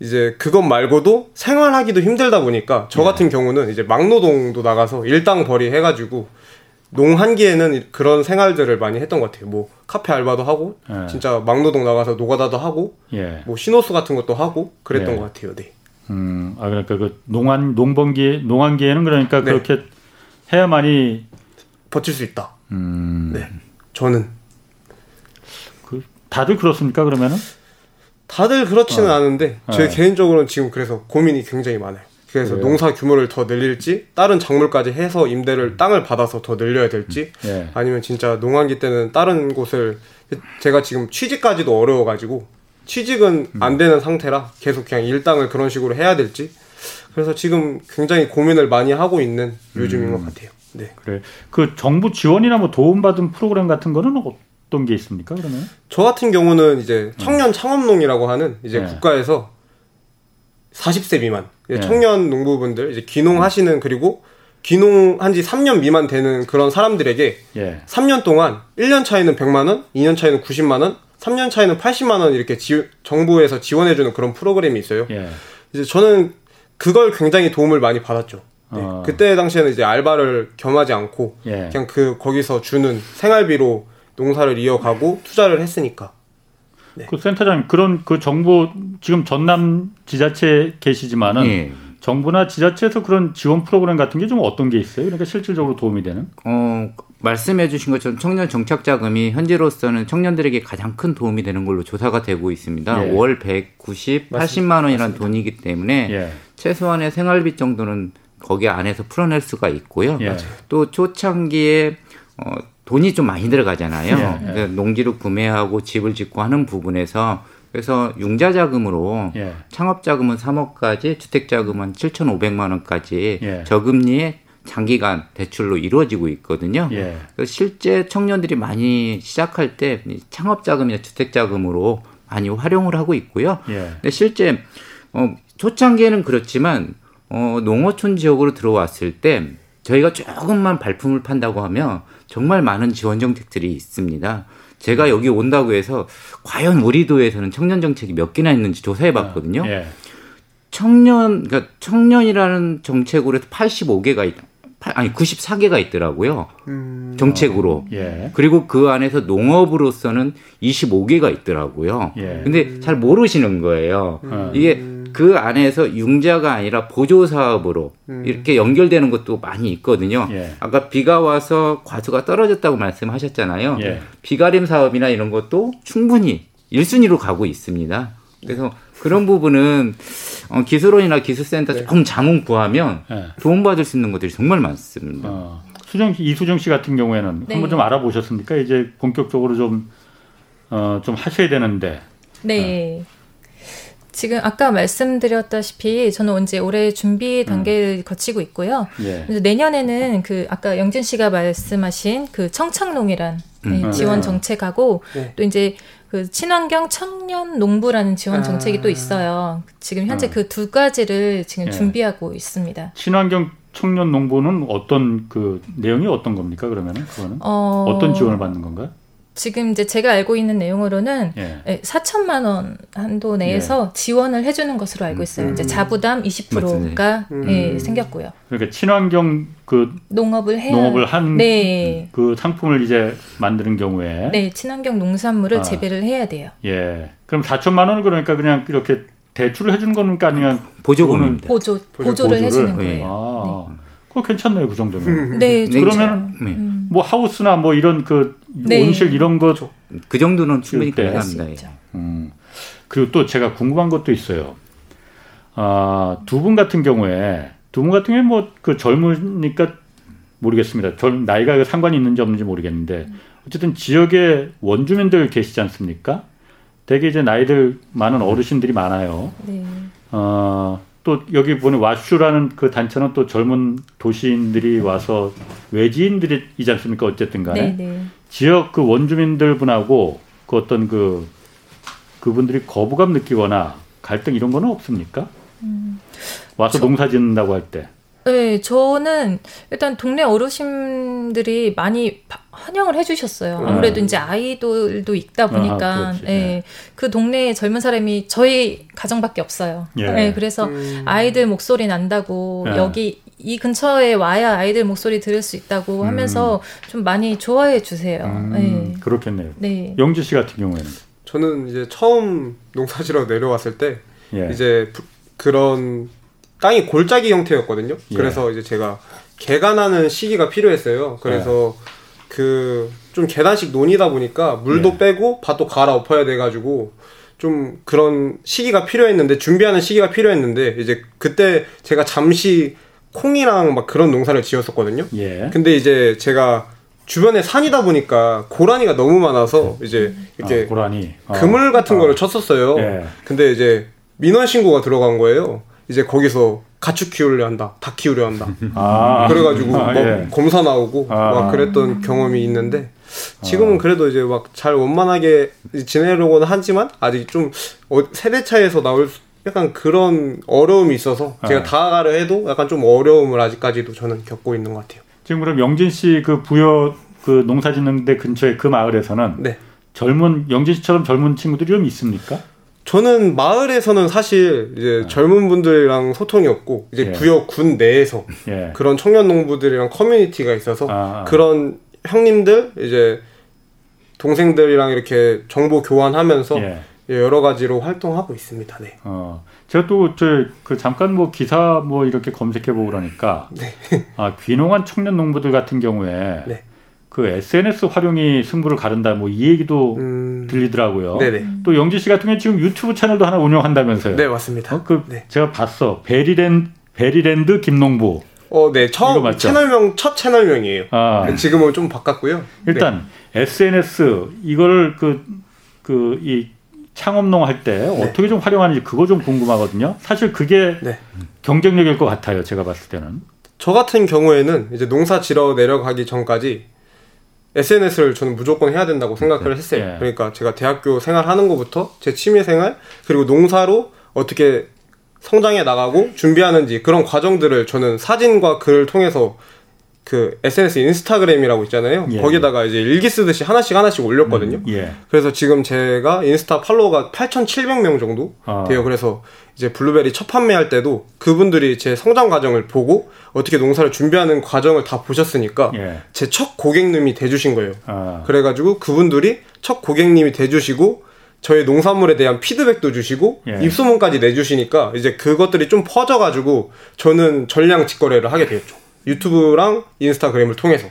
이제 그것 말고도 생활하기도 힘들다 보니까 저 네. 같은 경우는 이제 막노동도 나가서 일당 벌이 해가지고 농한기에는 그런 생활들을 많이 했던 것 같아요. 뭐 카페 알바도 하고 예. 진짜 막노동 나가서 노가다도 하고 예. 뭐 신호수 같은 것도 하고 그랬던 예. 것 같아요. 네. 음, 아 그러니까 그 농한 농번기 농한기에는 그러니까 네. 그렇게 해야만이 버틸 수 있다. 음. 네. 저는 그 다들 그렇습니까 그러면은? 다들 그렇지는 어. 않은데 제 네. 개인적으로는 지금 그래서 고민이 굉장히 많아요. 그래서 그래요? 농사 규모를 더 늘릴지 다른 작물까지 해서 임대를 땅을 받아서 더 늘려야 될지 네. 아니면 진짜 농한기 때는 다른 곳을 제가 지금 취직까지도 어려워가지고 취직은 음. 안 되는 상태라 계속 그냥 일당을 그런 식으로 해야 될지 그래서 지금 굉장히 고민을 많이 하고 있는 요즘인 음. 것 같아요. 네. 그래. 그 정부 지원이나 뭐 도움받은 프로그램 같은 거는 어떤 게 있습니까? 그러면? 저 같은 경우는 이제 청년 음. 창업농이라고 하는 이제 네. 국가에서 40세 미만 네. 청년 농부분들 이제 귀농하시는 그리고 귀농한 지 3년 미만 되는 그런 사람들에게 예. 3년 동안 1년 차이는 100만 원, 2년 차이는 90만 원, 3년 차이는 80만 원 이렇게 지, 정부에서 지원해 주는 그런 프로그램이 있어요. 예. 이제 저는 그걸 굉장히 도움을 많이 받았죠. 네. 어. 그때 당시에는 이제 알바를 겸하지 않고 예. 그냥 그 거기서 주는 생활비로 농사를 이어가고 투자를 했으니까. 네. 그 센터장님 그런 그 정부 지금 전남 지자체 계시지만은 예. 정부나 지자체에서 그런 지원 프로그램 같은 게 좀 어떤 게 있어요? 그러니까 실질적으로 도움이 되는? 어, 말씀해 주신 것처럼 청년 정착 자금이 현재로서는 청년들에게 가장 큰 도움이 되는 걸로 조사가 되고 있습니다. 예. 월 190, 맞습니다. 80만 원이라는 돈이기 때문에 예. 최소한의 생활비 정도는 거기 안에서 풀어낼 수가 있고요. 예. 또 초창기에 어, 돈이 좀 많이 들어가잖아요. 예. 그러니까 농지를 구매하고 집을 짓고 하는 부분에서 그래서 융자 자금으로 예. 창업 자금은 3억까지, 주택 자금은 7,500만 원까지 예. 저금리에 장기간 대출로 이루어지고 있거든요. 예. 실제 청년들이 많이 시작할 때 창업 자금이나 주택 자금으로 많이 활용을 하고 있고요. 예. 근데 실제 어, 초창기에는 그렇지만 어, 농어촌 지역으로 들어왔을 때 저희가 조금만 발품을 판다고 하면 정말 많은 지원 정책들이 있습니다. 제가 여기 온다고 해서 과연 우리 도에서는 청년 정책이 몇 개나 있는지 조사해 봤거든요. 예. 청년, 그러니까 청년이라는 정책으로 해서 85개가 있, 아니 94개가 있더라고요. 음, 정책으로. 예. 그리고 그 안에서 농업으로서는 25개가 있더라고요. 예. 근데 잘 모르시는 거예요. 음. 이게 그 안에서 융자가 아니라 보조 사업으로 음. 이렇게 연결되는 것도 많이 있거든요. 예. 아까 비가 와서 과수가 떨어졌다고 말씀하셨잖아요. 예. 비가림 사업이나 이런 것도 충분히 1순위로 가고 있습니다. 그래서 그런 부분은 어, 기술원이나 기술센터 네. 조금 자문 구하면 네. 도움받을 수 있는 것들이 정말 많습니다. 어, 수정 이수정 씨 같은 경우에는 네. 한번 좀 알아보셨습니까? 이제 본격적으로 좀, 어, 좀 하셔야 되는데. 네. 어. 지금 아까 말씀드렸다시피 저는 이제 올해 준비 단계를 음. 거치고 있고요. 예. 내년에는 그 아까 영진 씨가 말씀하신 그 청창농이란 음. 지원 네. 정책하고 네. 또 이제 그 친환경 청년 농부라는 지원 아. 정책이 아. 또 있어요. 지금 현재 아. 그두 가지를 지금 예. 준비하고 있습니다. 친환경 청년 농부는 어떤 그 내용이 어떤 겁니까? 그러면은 그거는 어... 어떤 지원을 받는 건가요? 지금 이제 제가 알고 있는 내용으로는 예. 4천만 원 한도 내에서 예. 지원을 해주는 것으로 알고 있어요. 음. 이제 자부담 20%가 음. 예, 생겼고요. 그러니까 친환경 그 농업을 해야 농업을 한그 네. 그 상품을 이제 만드는 경우에 네 친환경 농산물을 아. 재배를 해야 돼요. 예. 그럼 4천만 원을 그러니까 그냥 이렇게 대출을 해주는 겁니까 아니면 보조금입니다. 보조 보조를 해주는 거예요. 아. 네. 그거 괜찮네요 그 정도면. 네. 그러면 네. 뭐 하우스나 뭐 이런 그 네. 온실 이런 거 그 정도는 충분히 가능합니다. 예. 음. 그리고 또 제가 궁금한 것도 있어요. 아, 두 분 같은 경우에 두 분 같은 경우에 뭐 그 젊으니까 모르겠습니다. 젊 나이가 상관이 있는지 없는지 모르겠는데 어쨌든 지역에 원주민들 계시지 않습니까? 대개 이제 나이들 많은 어르신들이 많아요. 네. 어, 또 여기 보는 와슈라는 그 단체는 또 젊은 도시인들이 와서 외지인들이지 않습니까? 어쨌든 간에. 네네. 네. 지역 그 원주민들 분하고 그 어떤 그 그분들이 거부감 느끼거나 갈등 이런 거는 없습니까? 음. 와서 저, 농사 짓는다고 할 때. 네, 저는 일단 동네 어르신들이 많이 환영을 해주셨어요. 네. 아무래도 네. 이제 아이들도 있다 보니까, 아, 예, 네. 그 동네에 젊은 사람이 저희 가정밖에 없어요. 예. 네, 그래서 음. 아이들 목소리 난다고 예. 여기 이 근처에 와야 아이들 목소리 들을 수 있다고 음. 하면서 음. 좀 많이 좋아해 주세요. 음, 네. 그렇겠네요. 네. 영지 씨 같은 경우에는 저는 이제 처음 농사지러 내려왔을 때 예. 이제 부, 그런 땅이 골짜기 형태였거든요. 예. 그래서 이제 제가 개간하는 시기가 필요했어요. 그래서 예. 그좀 계단식 논이다 보니까 물도 예. 빼고 밭도 갈아엎어야 돼가지고 좀 그런 시기가 필요했는데 준비하는 시기가 필요했는데 이제 그때 제가 잠시 콩이랑 막 그런 농사를 지었었거든요. 예. 근데 이제 제가 주변에 산이다 보니까 고라니가 너무 많아서 이제 이렇게 아, 고라니. 아, 그물 같은 아. 거를 쳤었어요. 예. 근데 이제 민원 신고가 들어간 거예요. 이제 거기서 가축 키우려 한다, 닭 키우려 한다. 아. 그래가지고 아, 예. 검사 나오고 아. 막 그랬던 경험이 있는데 지금은 그래도 이제 막 잘 원만하게 지내려고는 하지만 아직 좀 어, 세대 차에서 나올 약간 그런 어려움이 있어서 제가 다가가려 해도 약간 좀 어려움을 아직까지도 저는 겪고 있는 것 같아요. 지금 그럼 영진 씨 그 부여 그 농사짓는데 근처에 그 마을에서는 네. 젊은 영진 씨처럼 젊은 친구들이 좀 있습니까? 저는 마을에서는 사실 이제 네. 젊은 분들이랑 소통이 없고 이제 예. 부여 군 내에서 예. 그런 청년 농부들이랑 커뮤니티가 있어서 아, 아. 그런 형님들 이제 동생들이랑 이렇게 정보 교환하면서 예. 여러 가지로 활동하고 있습니다. 네. 어. 제가 또 저 그 잠깐 뭐 기사 뭐 이렇게 검색해 보고 그러니까 네. 아 귀농한 청년 농부들 같은 경우에 네. 그 SNS 활용이 승부를 가른다 뭐 이 얘기도 음... 들리더라고요. 네네. 또 영지 씨 같은 경우 지금 유튜브 채널도 하나 운영한다면서요? 네 맞습니다. 어, 그 네. 제가 봤어 베리랜 베리랜드 김농부. 어, 네. 처음 채널명 첫 채널명이에요. 아. 네, 지금은 좀 바꿨고요. 일단 네. SNS 이걸 그 그 이 창업농 할때 네. 어떻게 좀 활용하는지 그거 좀 궁금하거든요. 사실 그게 네. 경쟁력일 것 같아요. 제가 봤을 때는. 저 같은 경우에는 이제 농사 지러 내려가기 전까지 SNS를 저는 무조건 해야 된다고 생각을 네. 했어요. 예. 그러니까 제가 대학교 생활하는 것부터 제 취미 생활 그리고 농사로 어떻게 성장해 나가고 준비하는지 그런 과정들을 저는 사진과 글을 통해서 그 SNS 인스타그램이라고 있잖아요. 예. 거기다가 이제 일기 쓰듯이 하나씩 하나씩 올렸거든요. 음, 예. 그래서 지금 제가 인스타 팔로워가 8,700명 정도 아. 돼요. 그래서 이제 블루베리 첫 판매할 때도 그분들이 제 성장 과정을 보고 어떻게 농사를 준비하는 과정을 다 보셨으니까 예. 제첫 고객님이 돼주신 거예요. 아. 그래가지고 그분들이 첫 고객님이 돼주시고 저희 농산물에 대한 피드백도 주시고 예. 입소문까지 내주시니까 이제 그것들이 좀 퍼져가지고 저는 전량 직거래를 하게 되었죠. 유튜브랑 인스타그램을 통해서.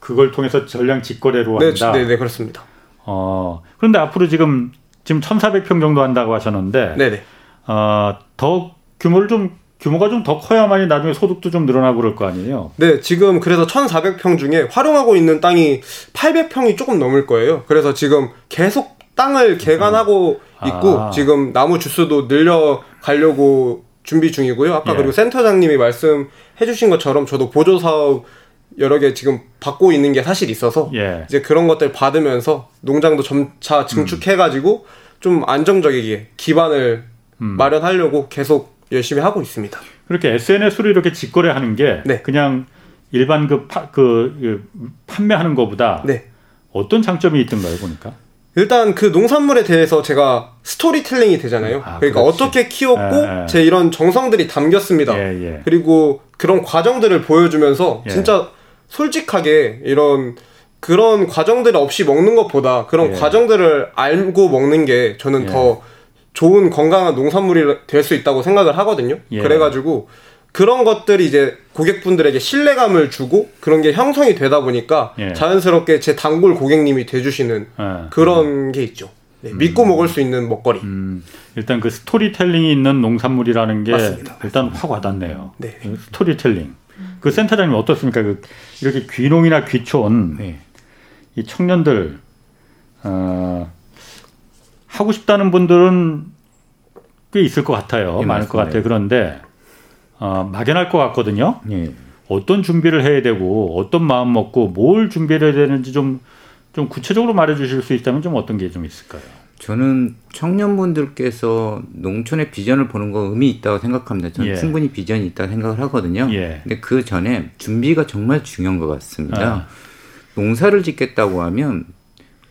그걸 통해서 전량 직거래로 네, 한다. 네, 네, 그렇습니다. 어 그런데 앞으로 지금 지금 1,400평 정도 한다고 하셨는데, 네네. 어 더 규모를 좀 규모가 좀 더 커야만이 나중에 소득도 좀 늘어나고 그럴 거 아니에요? 네, 지금 그래서 1,400평 중에 활용하고 있는 땅이 800평이 조금 넘을 거예요. 그래서 지금 계속 땅을 개간하고 음. 있고 아. 지금 나무 주수도 늘려 가려고 준비 중이고요. 아까 예. 그리고 센터장님이 말씀해 주신 것처럼 저도 보조 사업 여러 개 지금 받고 있는 게 사실 있어서 예. 이제 그런 것들 받으면서 농장도 점차 증축해 가지고 음. 좀 안정적이게 기반을 음. 마련하려고 계속 열심히 하고 있습니다. 그렇게 SNS로 이렇게 직거래하는 게 네. 그냥 일반 그, 파, 그, 그 판매하는 것보다 네. 어떤 장점이 있던가요 보니까? 일단 그 농산물에 대해서 제가 스토리텔링이 되잖아요. 아, 그러니까 그렇지. 어떻게 키웠고 에, 에. 제 이런 정성들이 담겼습니다. 예, 예. 그리고 그런 과정들을 보여주면서 예. 진짜 솔직하게 이런 그런 과정들 없이 먹는 것보다 그런 예. 과정들을 알고 먹는 게 저는 예. 더 좋은 건강한 농산물이 될 수 있다고 생각을 하거든요. 예. 그래가지고 그런 것들이 이제 고객분들에게 신뢰감을 주고 그런 게 형성이 되다 보니까 예. 자연스럽게 제 단골 고객님이 돼주시는 예. 그런 음. 게 있죠. 네, 믿고 음. 먹을 수 있는 먹거리. 음. 일단 그 스토리텔링이 있는 농산물이라는 게 맞습니다. 일단 확 와닿네요. 네. 그 스토리텔링. 그 센터장님 어떻습니까? 그 이렇게 귀농이나 귀촌 네. 이 청년들 어, 하고 싶다는 분들은 꽤 있을 것 같아요. 네, 많을 맞습니다. 것 같아요. 그런데 어, 막연할 것 같거든요. 예. 어떤 준비를 해야 되고 어떤 마음 먹고 뭘 준비를 해야 되는지 좀, 좀 구체적으로 말해 주실 수 있다면 좀 어떤 게 좀 있을까요? 저는 청년분들께서 농촌의 비전을 보는 거 의미 있다고 생각합니다. 저는 예. 충분히 비전이 있다고 생각을 하거든요. 예. 근데 그 전에 준비가 정말 중요한 것 같습니다. 아. 농사를 짓겠다고 하면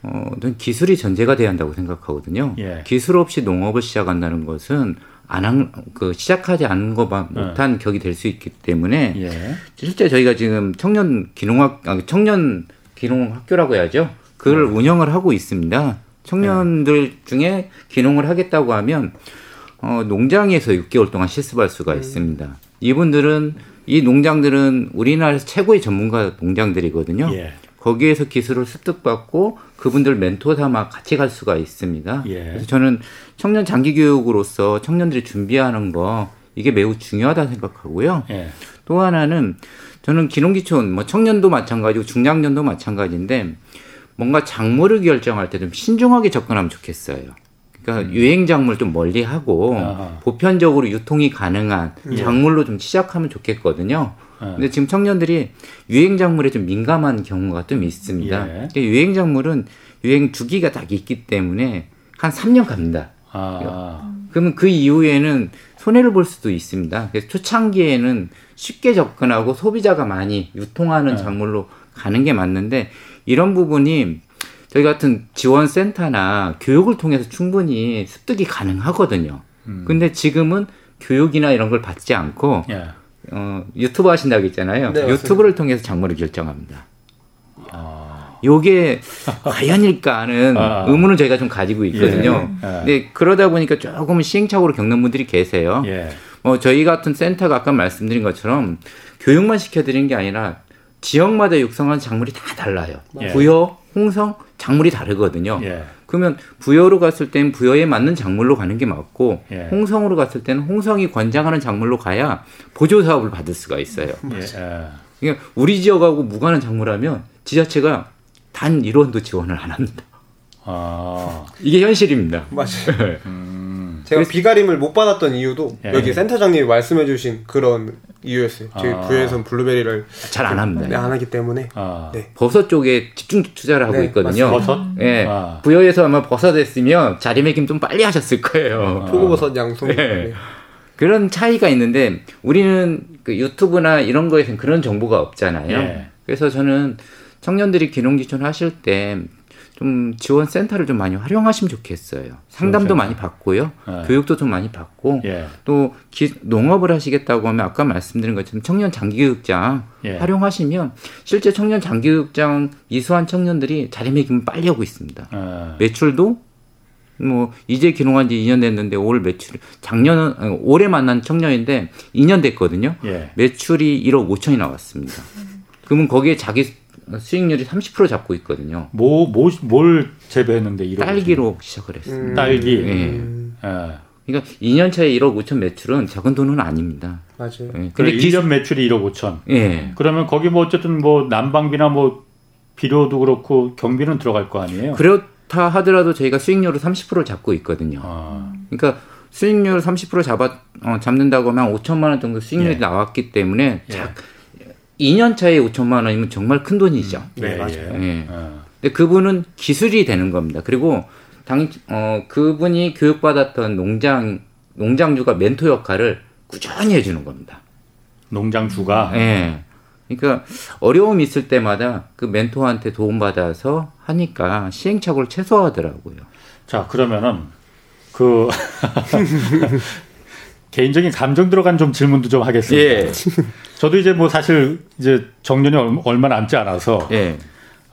어, 기술이 전제가 돼야 한다고 생각하거든요. 예. 기술 없이 농업을 시작한다는 것은 안한 그 시작하지 않은 것만 네. 못한 네. 격이 될 수 있기 때문에 예. 실제 저희가 지금 청년 기농학 아, 청년 기농학교라고 해야죠. 그걸 네. 운영을 하고 있습니다. 청년들 네. 중에 기농을 하겠다고 하면 어, 농장에서 6개월 동안 실습할 수가 음. 있습니다. 이분들은 이 농장들은 우리나라에서 최고의 전문가 농장들이거든요. 예. 거기에서 기술을 습득받고 그분들 멘토 삼아 같이 갈 수가 있습니다. 예. 그래서 저는 청년 장기 교육으로서 청년들이 준비하는 거 이게 매우 중요하다 생각하고요. 예. 또 하나는 저는 기농기촌 뭐 청년도 마찬가지고 중장년도 마찬가지인데 뭔가 작물을 결정할 때 좀 신중하게 접근하면 좋겠어요. 그러니까 음. 유행 작물 좀 멀리하고. 보편적으로 유통이 가능한 예. 작물로 좀 시작하면 좋겠거든요. 예. 근데 지금 청년들이 유행 작물에 좀 민감한 경우가 좀 있습니다. 예. 그러니까 유행 작물은 유행 주기가 딱 있기 때문에 한 3년 갑니다. 아. 그러면 그 이후에는 손해를 볼 수도 있습니다. 그래서 초창기에는 쉽게 접근하고 소비자가 많이 유통하는 네. 작물로 가는 게 맞는데 이런 부분이 저희 같은 지원센터나 교육을 통해서 충분히 습득이 가능하거든요. 음. 근데 지금은 교육이나 이런 걸 받지 않고 예. 어, 유튜브 하신다고 했잖아요. 네, 유튜브를 통해서 작물을 결정합니다. 아. 요게 과연일까 하는 아. 의문을 저희가 좀 가지고 있거든요. 예. 예. 근데 그러다 보니까 조금 시행착오로 겪는 분들이 계세요. 예. 어, 저희 같은 센터가 아까 말씀드린 것처럼 교육만 시켜드리는 게 아니라 지역마다 육성한 작물이 다 달라요. 예. 부여, 홍성, 작물이 다르거든요. 예. 그러면 부여로 갔을 땐 부여에 맞는 작물로 가는 게 맞고 예. 홍성으로 갔을 때는 홍성이 권장하는 작물로 가야 보조 사업을 받을 수가 있어요. 예. 그러니까 우리 지역하고 무관한 작물하면 지자체가 단 1원도 지원을 안 합니다. 아. 이게 현실입니다. 맞아요. 음. 제가 그래서... 비가림을 못 받았던 이유도 예. 여기 센터장님이 말씀해주신 그런 이유였어요. 저희 아... 부에서는 블루베리를 잘 안 합니다. 네, 안 하기 때문에 아... 네. 버섯 쪽에 집중 투자를 하고 네, 있거든요. 버섯? 예. 아... 부여에서 아마 버섯 했으면 자리매김 좀 빨리 하셨을 거예요. 아. 표고버섯 양송. 네. 네. 그런 차이가 있는데 우리는 그 유튜브나 이런 거에서는 그런 정보가 없잖아요. 예. 그래서 저는 청년들이 기농지촌 하실 때 좀 지원 센터를 좀 많이 활용하시면 좋겠어요. 상담도 많이 받고요. 네. 교육도 좀 많이 받고 예. 또 기, 농업을 하시겠다고 하면 아까 말씀드린 것처럼 청년 장기교육장 예. 활용하시면 실제 청년 장기교육장 이수한 청년들이 자리매김을 빨리 하고 있습니다. 예. 매출도 뭐 이제 기농한 지 2년 됐는데 올 매출 작년 올해 만난 청년인데 2년 됐거든요. 예. 매출이 1억 5천이 나왔습니다. 그러면 거기에 자기 수익률이 30% 잡고 있거든요. 뭐, 뭐, 뭘 재배했는데 1억 딸기로 5천. 시작을 했습니다. 음. 딸기. 네. 예. 그러니까 2년 차에 1억 5천 매출은 작은 돈은 아닙니다. 맞아요. 네. 근데 1년 매출이 1억 5천. 예. 그러면 거기 뭐 어쨌든 뭐 난방비나 뭐 비료도 그렇고 경비는 들어갈 거 아니에요? 그렇다 하더라도 저희가 수익률을 30%를 잡고 있거든요. 아. 그러니까 수익률 30% 잡아 어, 잡는다고 하면 5천만 원 정도 수익률이 예. 나왔기 때문에 예. 자, 2년 차에 5천만 원이면 정말 큰 돈이죠. 음, 네, 맞아요. 네. 어. 근데 그분은 기술이 되는 겁니다. 그리고 당, 어, 그분이 교육받았던 농장, 농장주가 멘토 역할을 꾸준히 해주는 겁니다. 농장주가? 네. 그러니까 어려움이 있을 때마다 그 멘토한테 도움받아서 하니까 시행착오를 최소화하더라고요. 자, 그러면은 그 개인적인 감정 들어간 좀 질문도 좀 하겠습니다. 예. 저도 이제 뭐 사실 이제 정년이 얼마 남지 않아서 예.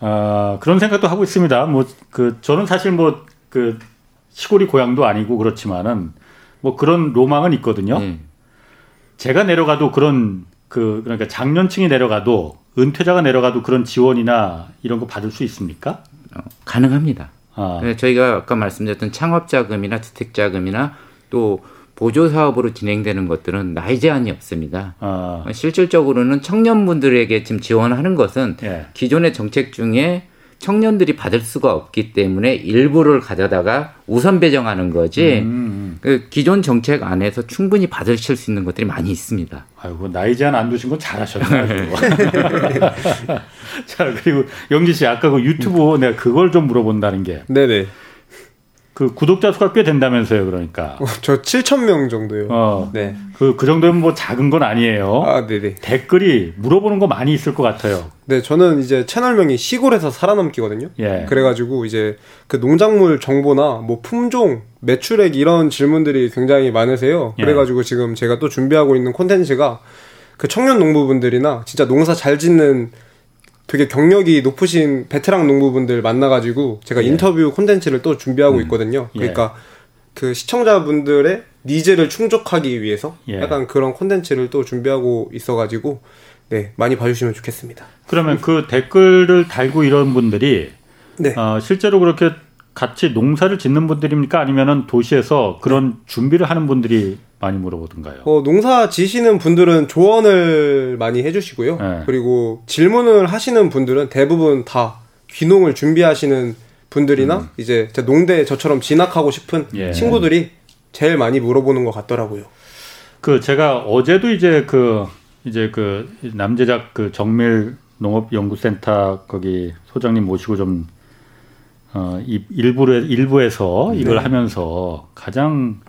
어, 그런 생각도 하고 있습니다. 뭐 그 저는 사실 뭐 그 시골이 고향도 아니고 그렇지만은 뭐 그런 로망은 있거든요. 예. 제가 내려가도 그런 그 그러니까 장년층이 내려가도 은퇴자가 내려가도 그런 지원이나 이런 거 받을 수 있습니까? 어, 가능합니다. 아. 저희가 아까 말씀드렸던 창업자금이나 주택자금이나 또 보조 사업으로 진행되는 것들은 나이 제한이 없습니다. 아. 실질적으로는 청년분들에게 지금 지원하는 것은 예. 기존의 정책 중에 청년들이 받을 수가 없기 때문에 일부를 가져다가 우선 배정하는 거지 음, 음. 그 기존 정책 안에서 충분히 받으실 수 있는 것들이 많이 있습니다. 아이고 나이 제한 안 두신 건 잘하셨네요. 자 그리고 영지 씨 아까 그 유튜브 내가 그걸 좀 물어본다는 게 네네. 그 구독자 수가 꽤 된다면서요, 그러니까. 어, 저 7천 명 정도요. 어, 네. 그, 그 정도면 뭐 작은 건 아니에요. 아, 네네. 댓글이 물어보는 거 많이 있을 것 같아요. 네, 저는 이제 채널명이 시골에서 살아남기거든요. 예. 그래가지고 이제 그 농작물 정보나 뭐 품종, 매출액 이런 질문들이 굉장히 많으세요. 예. 그래가지고 예. 지금 제가 또 준비하고 있는 콘텐츠가 그 청년 농부분들이나 진짜 농사 잘 짓는 되게 경력이 높으신 베테랑 농부분들 만나가지고 제가 예. 인터뷰 콘텐츠를 또 준비하고 음. 있거든요. 예. 그러니까 예. 그 시청자분들의 needs를 충족하기 위해서 예. 약간 그런 콘텐츠를 또 준비하고 있어가지고 네 많이 봐주시면 좋겠습니다. 그러면 그 댓글을 달고 이런 분들이 네. 어, 실제로 그렇게 같이 농사를 짓는 분들입니까? 아니면은 도시에서 그런 준비를 하는 분들이 많이 물어보던가요? 어, 농사 지시는 분들은 조언을 많이 해주시고요. 네. 그리고 질문을 하시는 분들은 대부분 다 귀농을 준비하시는 분들이나 음. 이제 농대 저처럼 진학하고 싶은 예. 친구들이 제일 많이 물어보는 것 같더라고요. 그 제가 어제도 이제 그 이제 그 남재작 그 정밀 농업연구센터 거기 소장님 모시고 좀 어, 일부에, 일부에서 이걸 네. 하면서 가장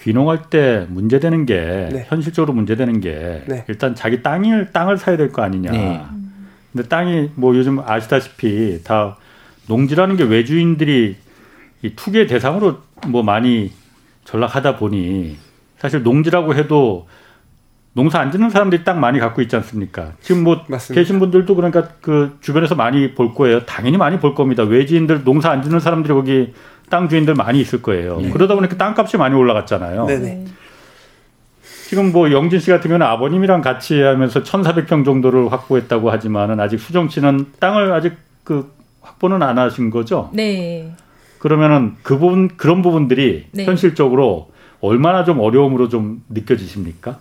귀농할 때 문제되는 게 네. 현실적으로 문제되는 게 네. 일단 자기 땅을 땅을 사야 될 거 아니냐. 네. 근데 땅이 뭐 요즘 아시다시피 다 농지라는 게 외주인들이 이 투기 대상으로 뭐 많이 전락하다 보니 사실 농지라고 해도 농사 안 짓는 사람들이 땅 많이 갖고 있지 않습니까? 지금 뭐 맞습니다. 계신 분들도 그러니까 그 주변에서 많이 볼 거예요. 당연히 많이 볼 겁니다. 외지인들 농사 안 짓는 사람들이 거기 땅 주인들 많이 있을 거예요. 네. 그러다 보니까 땅값이 많이 올라갔잖아요. 네네. 지금 뭐 영진 씨 같은 경우는 아버님이랑 같이 하면서 1,400평 정도를 확보했다고 하지만은 아직 수정 씨는 땅을 아직 그 확보는 안 하신 거죠? 네. 그러면은 그 부분 그런 부분들이 네. 현실적으로 얼마나 좀 어려움으로 좀 느껴지십니까?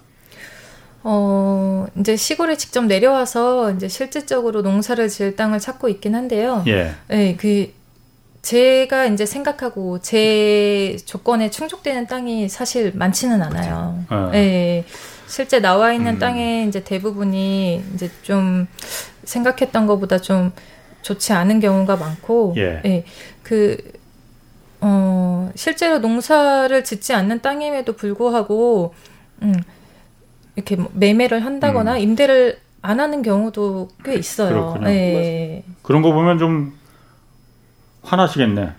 어, 이제 시골에 직접 내려와서 이제 실질적으로 농사를 지을 땅을 찾고 있긴 한데요. 예. 네, 그 제가 이제 생각하고 제 조건에 충족되는 땅이 사실 많지는 않아요. 어. 네, 실제 나와 있는 음. 땅의 이제 대부분이 이제 좀 생각했던 것보다 좀 좋지 않은 경우가 많고, 예. 네, 그 어, 실제로 농사를 짓지 않는 땅임에도 불구하고, 음, 이렇게 뭐 매매를 한다거나 음. 임대를 안 하는 경우도 꽤 있어요. 네. 그런 거 보면 좀 화나시겠네.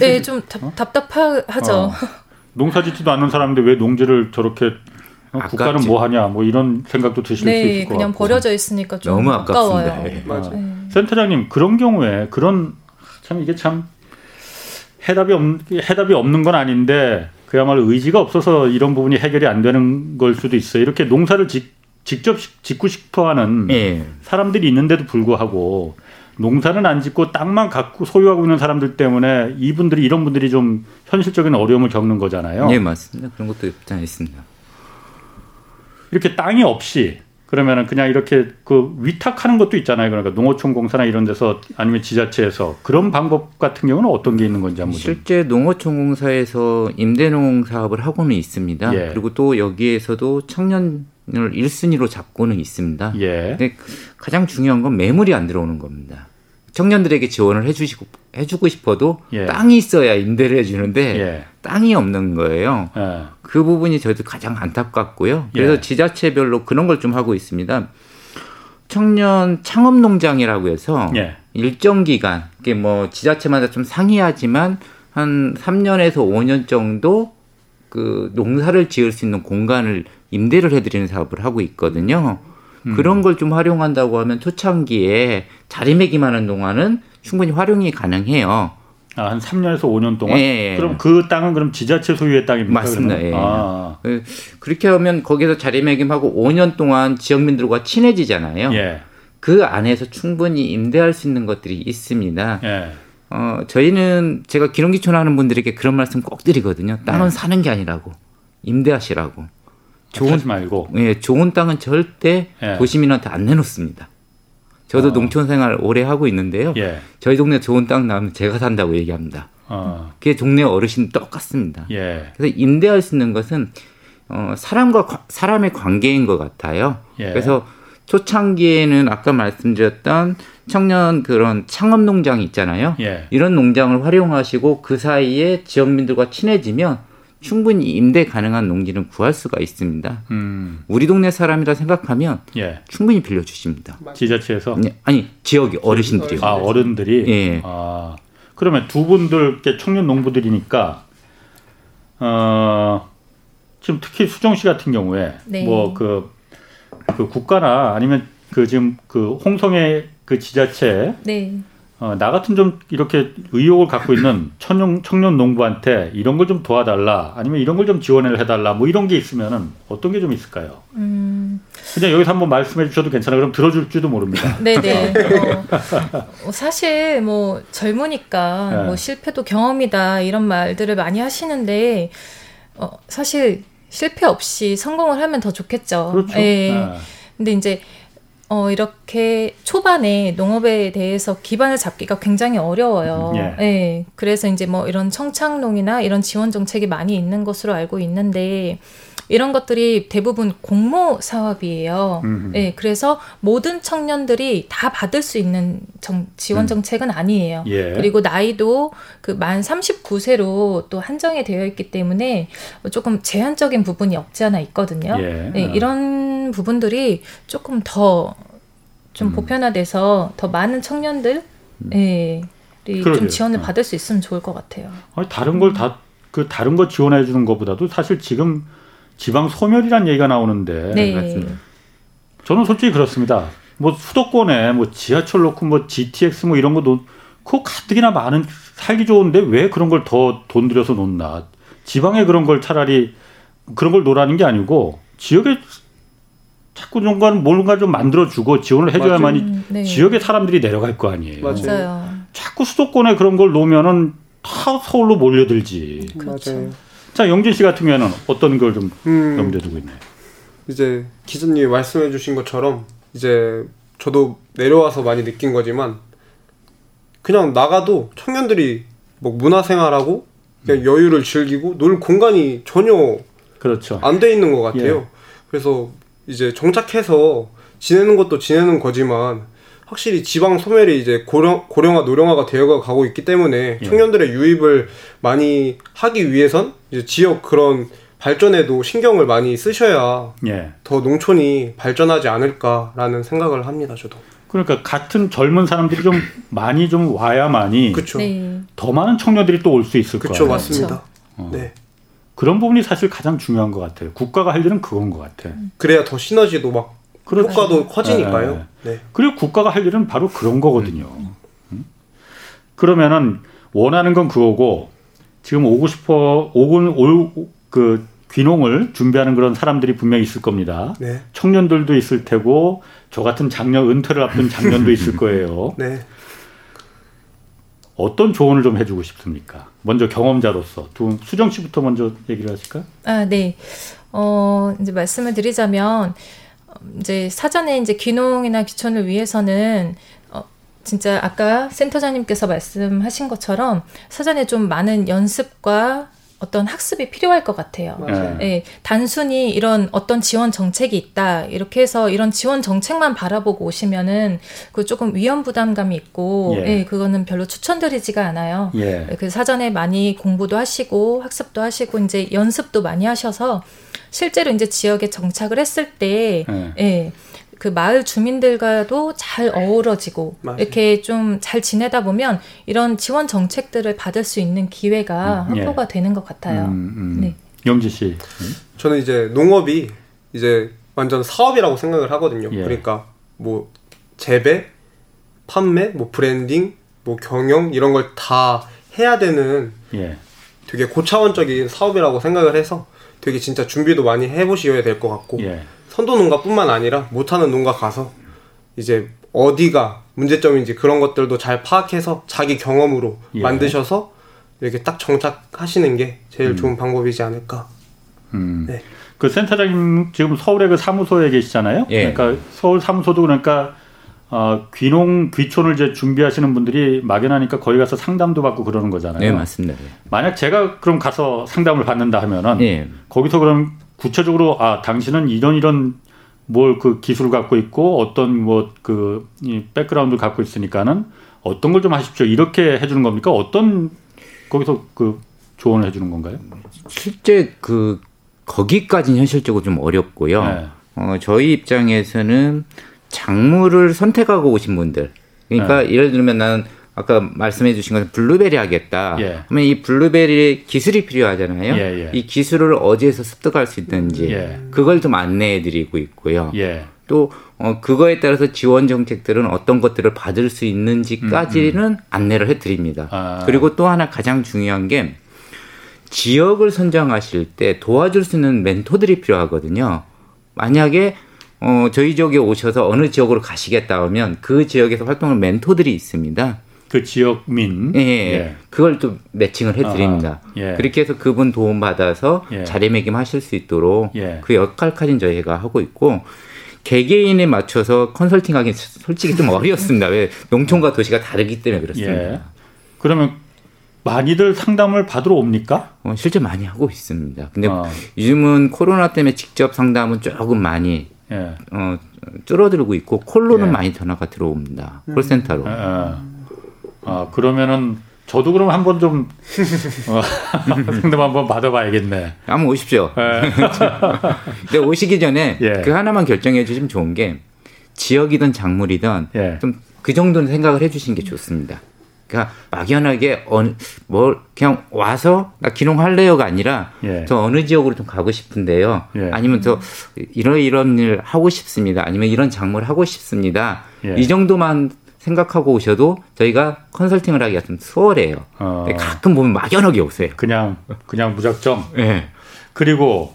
네, 좀 답, 어? 답답하죠. 어. 농사 짓지도 않는 사람인데 왜 농지를 저렇게 어, 국가는 뭐 하냐 뭐 이런 생각도 드실 네, 수 있을 것 같고. 그냥 버려져 있으니까 좀 너무 아까워요. 네. 맞아. 네. 센터장님 그런 경우에 그런 참 이게 참 해답이 없 해답이 없는 건 아닌데 그야말로 의지가 없어서 이런 부분이 해결이 안 되는 걸 수도 있어요. 이렇게 농사를 직, 직접 짓고 싶어하는 예. 사람들이 있는데도 불구하고 농사는 안 짓고 땅만 갖고 소유하고 있는 사람들 때문에 이분들이 이런 분들이 좀 현실적인 어려움을 겪는 거잖아요. 네 맞습니다. 그런 것도 있습니다. 이렇게 땅이 없이 그러면은 그냥 이렇게 그 위탁하는 것도 있잖아요. 그러니까 농어촌 공사나 이런 데서 아니면 지자체에서 그런 방법 같은 경우는 어떤 게 있는 건지 한번 실제 농어촌 공사에서 임대농 사업을 하고는 있습니다. 예. 그리고 또 여기에서도 청년을 1순위로 잡고는 있습니다. 예. 근데 가장 중요한 건 매물이 안 들어오는 겁니다. 청년들에게 지원을 해주시고 해주고 싶어도 예. 땅이 있어야 임대를 해주는데 예. 땅이 없는 거예요. 예. 그 부분이 저희도 가장 안타깝고요. 그래서 예. 지자체별로 그런 걸 좀 하고 있습니다. 청년 창업 농장이라고 해서 예. 일정 기간, 이게 뭐 지자체마다 좀 상이하지만 한 3년에서 5년 정도 그 농사를 지을 수 있는 공간을 임대를 해드리는 사업을 하고 있거든요. 음. 그런 걸 좀 활용한다고 하면 초창기에 자리매김하는 동안은 충분히 활용이 가능해요. 아, 한 3년에서 5년 동안? 예, 예. 그럼 그 땅은 그럼 지자체 소유의 땅입니까? 맞습니다. 예. 아. 그, 그렇게 하면 거기서 자리매김하고 5년 동안 지역민들과 친해지잖아요. 예. 그 안에서 충분히 임대할 수 있는 것들이 있습니다. 예. 어, 저희는 제가 기농기촌 하는 분들에게 그런 말씀 꼭 드리거든요. 땅은 네. 사는 게 아니라고. 임대하시라고. 좋은 말고. 예, 좋은 땅은 절대 예. 도시민한테 안 내놓습니다. 저도 어. 농촌 생활 오래 하고 있는데요. 예. 저희 동네 좋은 땅 나오면 제가 산다고 얘기합니다. 어. 그게 동네 어르신 똑같습니다. 예. 그래서 임대할 수 있는 것은 어, 사람과 사람의 관계인 것 같아요. 예. 그래서 초창기에는 아까 말씀드렸던 청년 그런 창업 농장 있잖아요. 예. 이런 농장을 활용하시고 그 사이에 지역민들과 친해지면 충분히 임대 가능한 농지는 구할 수가 있습니다. 음. 우리 동네 사람이라 생각하면 예. 충분히 빌려주십니다. 지자체에서? 네, 아니 지역이 어르신들이요. 아 어른들이. 예. 아 그러면 두 분들 청년 농부들이니까 어 지금 특히 수정 씨 같은 경우에 네. 뭐그 그 국가나 아니면 그 지금 그 홍성의 그 지자체 네. 어, 나 같은 좀 이렇게 의욕을 갖고 있는 청년, 청년 농부한테 이런 걸 좀 도와달라 아니면 이런 걸 좀 지원을 해달라 뭐 이런 게 있으면은 어떤 게 좀 있을까요? 음, 그냥 여기서 한번 말씀해 주셔도 괜찮아요. 그럼 들어줄지도 모릅니다. 네네. 어, 사실 뭐 젊으니까 네. 뭐 실패도 경험이다 이런 말들을 많이 하시는데 어, 사실 실패 없이 성공을 하면 더 좋겠죠. 그렇죠. 예. 네. 근데 이제 어, 이렇게 초반에 농업에 대해서 기반을 잡기가 굉장히 어려워요. 예. 예. 그래서 이제 뭐 이런 청착농이나 이런 지원 정책이 많이 있는 것으로 알고 있는데 이런 것들이 대부분 공모 사업이에요. 음. 예. 그래서 모든 청년들이 다 받을 수 있는 정, 지원 음. 정책은 아니에요. 예. 그리고 나이도 그 만 39세로 또 한정이 되어 있기 때문에 조금 제한적인 부분이 없지 않아 있거든요. 예. 예. 이런 부분들이 조금 더좀 음. 보편화돼서 더 많은 청년들 음. 예, 좀 지원을 어. 받을 수 있으면 좋을 것 같아요. 아니, 다른 걸 다 그 다른 거 지원해 주는 것보다도 사실 지금 지방 소멸이란 얘기가 나오는데 네. 저는 솔직히 그렇습니다. 뭐 수도권에 뭐 지하철 놓고 뭐 GTX 뭐 이런 거도 그 가뜩이나 많은 살기 좋은데 왜 그런 걸 더 돈 들여서 놓나? 지방에 그런 걸 차라리 그런 걸 놓으라는 게 아니고 지역에 자꾸 뭔가는 뭔가 좀 만들어주고 지원을 해줘야만이 음, 네. 지역의 사람들이 내려갈 거 아니에요. 맞아요. 자꾸 수도권에 그런 걸 놓으면은 다 서울로 몰려들지. 그렇죠. 자 영진 씨 같은 경우에는 어떤 걸좀 음, 염두에 두고 있나요? 이제 기자님이 말씀해주신 것처럼 이제 저도 내려와서 많이 느낀 거지만 그냥 나가도 청년들이 뭐 문화생활하고 그냥 음. 여유를 즐기고 놀 공간이 전혀 그렇죠. 안 돼 있는 것 같아요. 예. 그래서 이제 정착해서 지내는 것도 지내는 거지만 확실히 지방 소멸이 이제 고령, 고령화 노령화가 되어 가고 있기 때문에 예. 청년들의 유입을 많이 하기 위해선 이제 지역 그런 발전에도 신경을 많이 쓰셔야 예. 더 농촌이 발전하지 않을까라는 생각을 합니다, 저도. 그러니까 같은 젊은 사람들이 좀 많이 좀 와야만이 그쵸. 네. 더 많은 청년들이 또 올 수 있을 거예요. 그렇죠, 맞습니다. 어. 네. 그런 부분이 사실 가장 중요한 것 같아요. 국가가 할 일은 그건 것 같아. 그래야 더 시너지도 막 그렇죠. 효과도 커지니까요. 네. 네. 그리고 국가가 할 일은 바로 그런 거거든요. 음. 음? 그러면은 원하는 건 그거고 지금 오고 싶어 오고 올그 귀농을 준비하는 그런 사람들이 분명히 있을 겁니다. 네. 청년들도 있을 테고 저 같은 작년 은퇴를 앞둔 작년도 있을 거예요. 네. 어떤 조언을 좀 해주고 싶습니까? 먼저 경험자로서 두 수정 씨부터 먼저 얘기를 하실까요? 아, 네. 어, 이제 말씀을 드리자면 이제 사전에 이제 귀농이나 귀촌을 위해서는 어, 진짜 아까 센터장님께서 말씀하신 것처럼 사전에 좀 많은 연습과 어떤 학습이 필요할 것 같아요. 맞아요. 예, 단순히 이런 어떤 지원 정책이 있다 이렇게 해서 이런 지원 정책만 바라보고 오시면은 그 조금 위험 부담감이 있고, 예, 예 그거는 별로 추천드리지가 않아요. 예. 그 사전에 많이 공부도 하시고 학습도 하시고 이제 연습도 많이 하셔서 실제로 이제 지역에 정착을 했을 때, 예. 예. 그 마을 주민들과도 잘 어우러지고 맞아요. 이렇게 좀 잘 지내다 보면 이런 지원 정책들을 받을 수 있는 기회가 음, 예. 확보가 예. 되는 것 같아요. 음, 음. 네. 영지 씨. 저는 이제 농업이 이제 완전 사업이라고 생각을 하거든요. 예. 그러니까 뭐 재배, 판매, 뭐 브랜딩, 뭐 경영 이런 걸 다 해야 되는 예. 되게 고차원적인 사업이라고 생각을 해서 되게 진짜 준비도 많이 해보셔야 될 것 같고 예. 선도 농가뿐만 아니라 못하는 농가 가서 이제 어디가 문제점인지 그런 것들도 잘 파악해서 자기 경험으로 예. 만드셔서 이렇게 딱 정착하시는 게 제일 음. 좋은 방법이지 않을까. 음. 네. 그 센터장님 지금 서울의 그 사무소에 계시잖아요. 예. 그러니까 서울 사무소도 그러니까 어, 귀농 귀촌을 이제 준비하시는 분들이 막연하니까 거기 가서 상담도 받고 그러는 거잖아요. 네, 맞습니다. 만약 제가 그럼 가서 상담을 받는다 하면은 예. 거기서 그럼 구체적으로 아 당신은 이런 이런 뭘 그 기술을 갖고 있고 어떤 뭐그 백그라운드를 갖고 있으니까는 어떤 걸 좀 하십시오 이렇게 해주는 겁니까? 어떤 거기서 그 조언을 해주는 건가요? 실제 그 거기까지는 현실적으로 좀 어렵고요. 네. 어, 저희 입장에서는 작물을 선택하고 오신 분들. 그러니까 네. 예를 들면 나는 아까 말씀해 주신 것은 블루베리 하겠다. 예. 그러면 이 블루베리 기술이 필요하잖아요. 예, 예. 이 기술을 어디에서 습득할 수 있는지 예. 그걸 좀 안내해 드리고 있고요. 예. 또 어, 그거에 따라서 지원 정책들은 어떤 것들을 받을 수 있는지까지는 음, 음. 안내를 해 드립니다. 아. 그리고 또 하나 가장 중요한 게 지역을 선정하실 때 도와줄 수 있는 멘토들이 필요하거든요. 만약에 어, 저희 지역에 오셔서 어느 지역으로 가시겠다 하면 그 지역에서 활동하는 멘토들이 있습니다. 그 지역민. 예, 예. 그걸 또 매칭을 해드립니다. 아, 예. 그렇게 해서 그분 도움 받아서 예. 자리매김 하실 수 있도록 예. 그 역할까지는 저희가 하고 있고 개개인에 맞춰서 컨설팅하기 솔직히 좀 어렵습니다. 왜 농촌과 도시가 다르기 때문에 그렇습니다. 예. 그러면 많이들 상담을 받으러 옵니까? 어, 실제 많이 하고 있습니다. 근데 어. 요즘은 코로나 때문에 직접 상담은 조금 많이 예. 어, 줄어들고 있고 콜로는 예. 많이 전화가 들어옵니다. 음. 콜센터로. 예, 예. 아 그러면은 저도 그럼 한번 좀 어, 상담 한번 받아봐야겠네. 한번 오십시오. 예. 근데 오시기 전에 예. 그 하나만 결정해 주시면 좋은 게 지역이든 작물이든 좀그 정도는 생각을 해주시는 게 좋습니다. 그러니까 막연하게 어, 뭐 그냥 와서 나 기농할래요가 아니라 예. 저 어느 지역으로 좀 가고 싶은데요. 예. 아니면 저 이런 이런 일 하고 싶습니다. 아니면 이런 작물 하고 싶습니다. 예. 이 정도만 생각하고 오셔도 저희가 컨설팅을 하기가 좀 수월해요. 어. 가끔 보면 막연하게 오세요. 그냥 그냥 무작정. 예. 그리고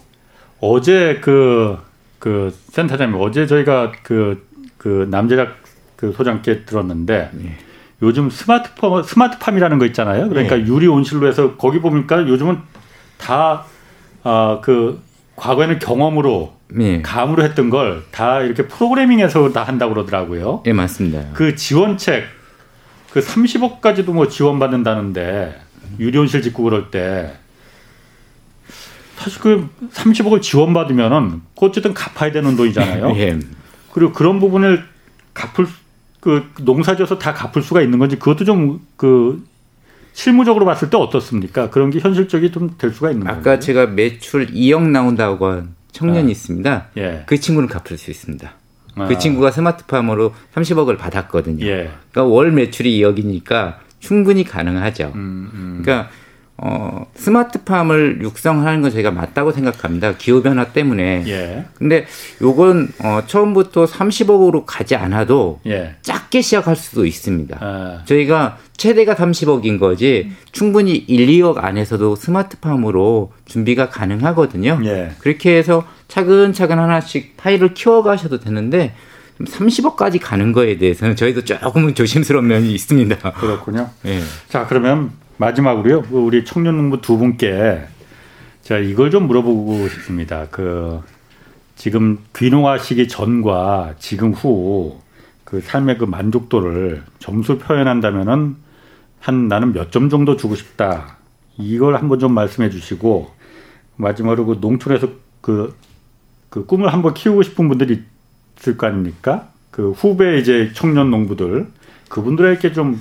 어제 그그 그 센터장님 어제 저희가 그그 그 남재작 그 소장께 들었는데. 예. 요즘 스마트팜 스마트팜이라는 거 있잖아요. 그러니까 네. 유리 온실로 해서 거기 보니까 요즘은 다그 아, 과거에는 경험으로 네. 감으로 했던 걸 다 이렇게 프로그래밍해서 다 한다고 그러더라고요. 예, 네, 맞습니다. 그 지원책 그 30억까지도 뭐 지원받는다는데 유리 온실 짓고 그럴 때 사실 그 30억을 지원받으면은 어쨌든 갚아야 되는 돈이잖아요. 예. 그리고 그런 부분을 갚을 그 농사지어서 다 갚을 수가 있는 건지 그것도 좀 그 실무적으로 봤을 때 어떻습니까? 그런 게 현실적이 좀 될 수가 있는 거예요. 아까 건가요? 제가 매출 2억 나온다고 한 청년이 아. 있습니다. 예. 그 친구는 갚을 수 있습니다. 아. 그 친구가 스마트팜으로 30억을 받았거든요. 예. 그러니까 월 매출이 2억이니까 충분히 가능하죠. 음, 음. 그러니까 어, 스마트팜을 육성하는 건 저희가 맞다고 생각합니다. 기후변화 때문에. 예. 근데 요건, 어, 처음부터 30억으로 가지 않아도 예. 작게 시작할 수도 있습니다. 아. 저희가 최대가 30억인 거지 충분히 1, 2억 안에서도 스마트팜으로 준비가 가능하거든요. 예. 그렇게 해서 차근차근 하나씩 파일을 키워가셔도 되는데 30억까지 가는 거에 대해서는 저희도 조금은 조심스러운 면이 있습니다. 그렇군요. 예. 자, 그러면 마지막으로요. 그 우리 청년 농부 두 분께 제가 이걸 좀 물어보고 싶습니다. 그 지금 귀농하시기 전과 지금 후 그 삶의 그 만족도를 점수 표현한다면은 한 나는 몇 점 정도 주고 싶다. 이걸 한번 좀 말씀해 주시고 마지막으로 그 농촌에서 그, 그 꿈을 한번 키우고 싶은 분들이 있을 거 아닙니까? 그 후배 이제 청년 농부들 그분들에게 좀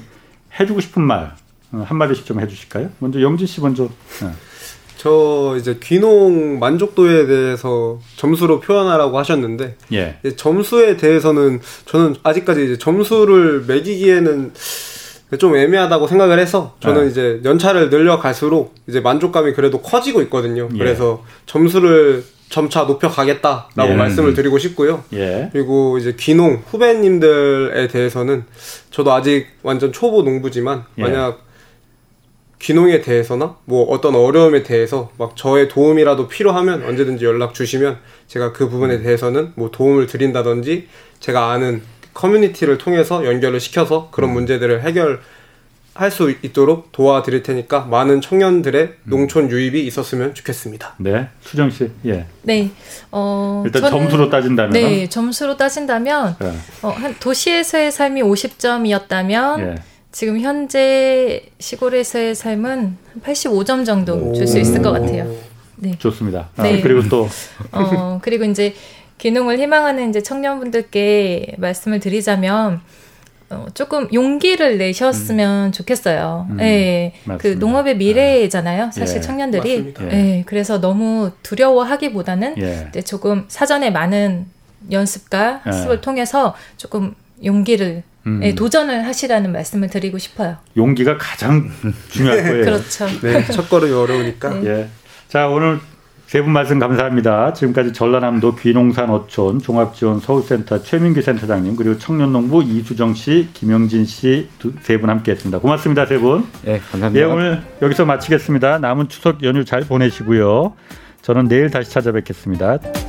해주고 싶은 말 어, 한마디씩 좀 해주실까요? 먼저 영진 씨 먼저. 네. 저 이제 귀농 만족도에 대해서 점수로 표현하라고 하셨는데 예. 점수에 대해서는 저는 아직까지 이제 점수를 매기기에는 좀 애매하다고 생각을 해서 저는 네. 이제 연차를 늘려갈수록 이제 만족감이 그래도 커지고 있거든요. 예. 그래서 점수를 점차 높여가겠다라고 예. 말씀을 드리고 싶고요. 예. 그리고 이제 귀농 후배님들에 대해서는 저도 아직 완전 초보 농부지만 예. 만약 귀농에 대해서나 뭐 어떤 어려움에 대해서 막 저의 도움이라도 필요하면 언제든지 연락 주시면 제가 그 부분에 대해서는 뭐 도움을 드린다든지 제가 아는 커뮤니티를 통해서 연결을 시켜서 그런 음. 문제들을 해결 할 수 있도록 도와드릴 테니까 많은 청년들의 음. 농촌 유입이 있었으면 좋겠습니다. 네, 수정 씨, 예. 네, 어, 일단 저는, 점수로 따진다면, 네, 점수로 따진다면, 예. 어, 한 도시에서의 삶이 50점이었다면. 예. 지금 현재 시골에서의 삶은 85점 정도 줄 수 있을 것 같아요. 네. 좋습니다. 아, 네. 그리고 또 어, 그리고 이제 귀농을 희망하는 이제 청년분들께 말씀을 드리자면 어, 조금 용기를 내셨으면 음. 좋겠어요. 음, 네, 그 농업의 미래잖아요. 사실 예, 청년들이. 예. 네, 그래서 너무 두려워하기보다는 예. 이제 조금 사전에 많은 연습과 학습을 예. 통해서 조금 용기를 음. 네, 도전을 하시라는 말씀을 드리고 싶어요. 용기가 가장 중요할 거예요. 그렇죠. 네, 첫 걸음이 어려우니까. 네. 예. 자, 오늘 세 분 말씀 감사합니다. 지금까지 전라남도 귀농산 어촌 종합지원 서울센터 최민규 센터장님 그리고 청년농부 이수정 씨, 김영진 씨 세 분 함께했습니다. 고맙습니다, 세 분. 네, 감사합니다. 예, 오늘 여기서 마치겠습니다. 남은 추석 연휴 잘 보내시고요. 저는 내일 다시 찾아뵙겠습니다.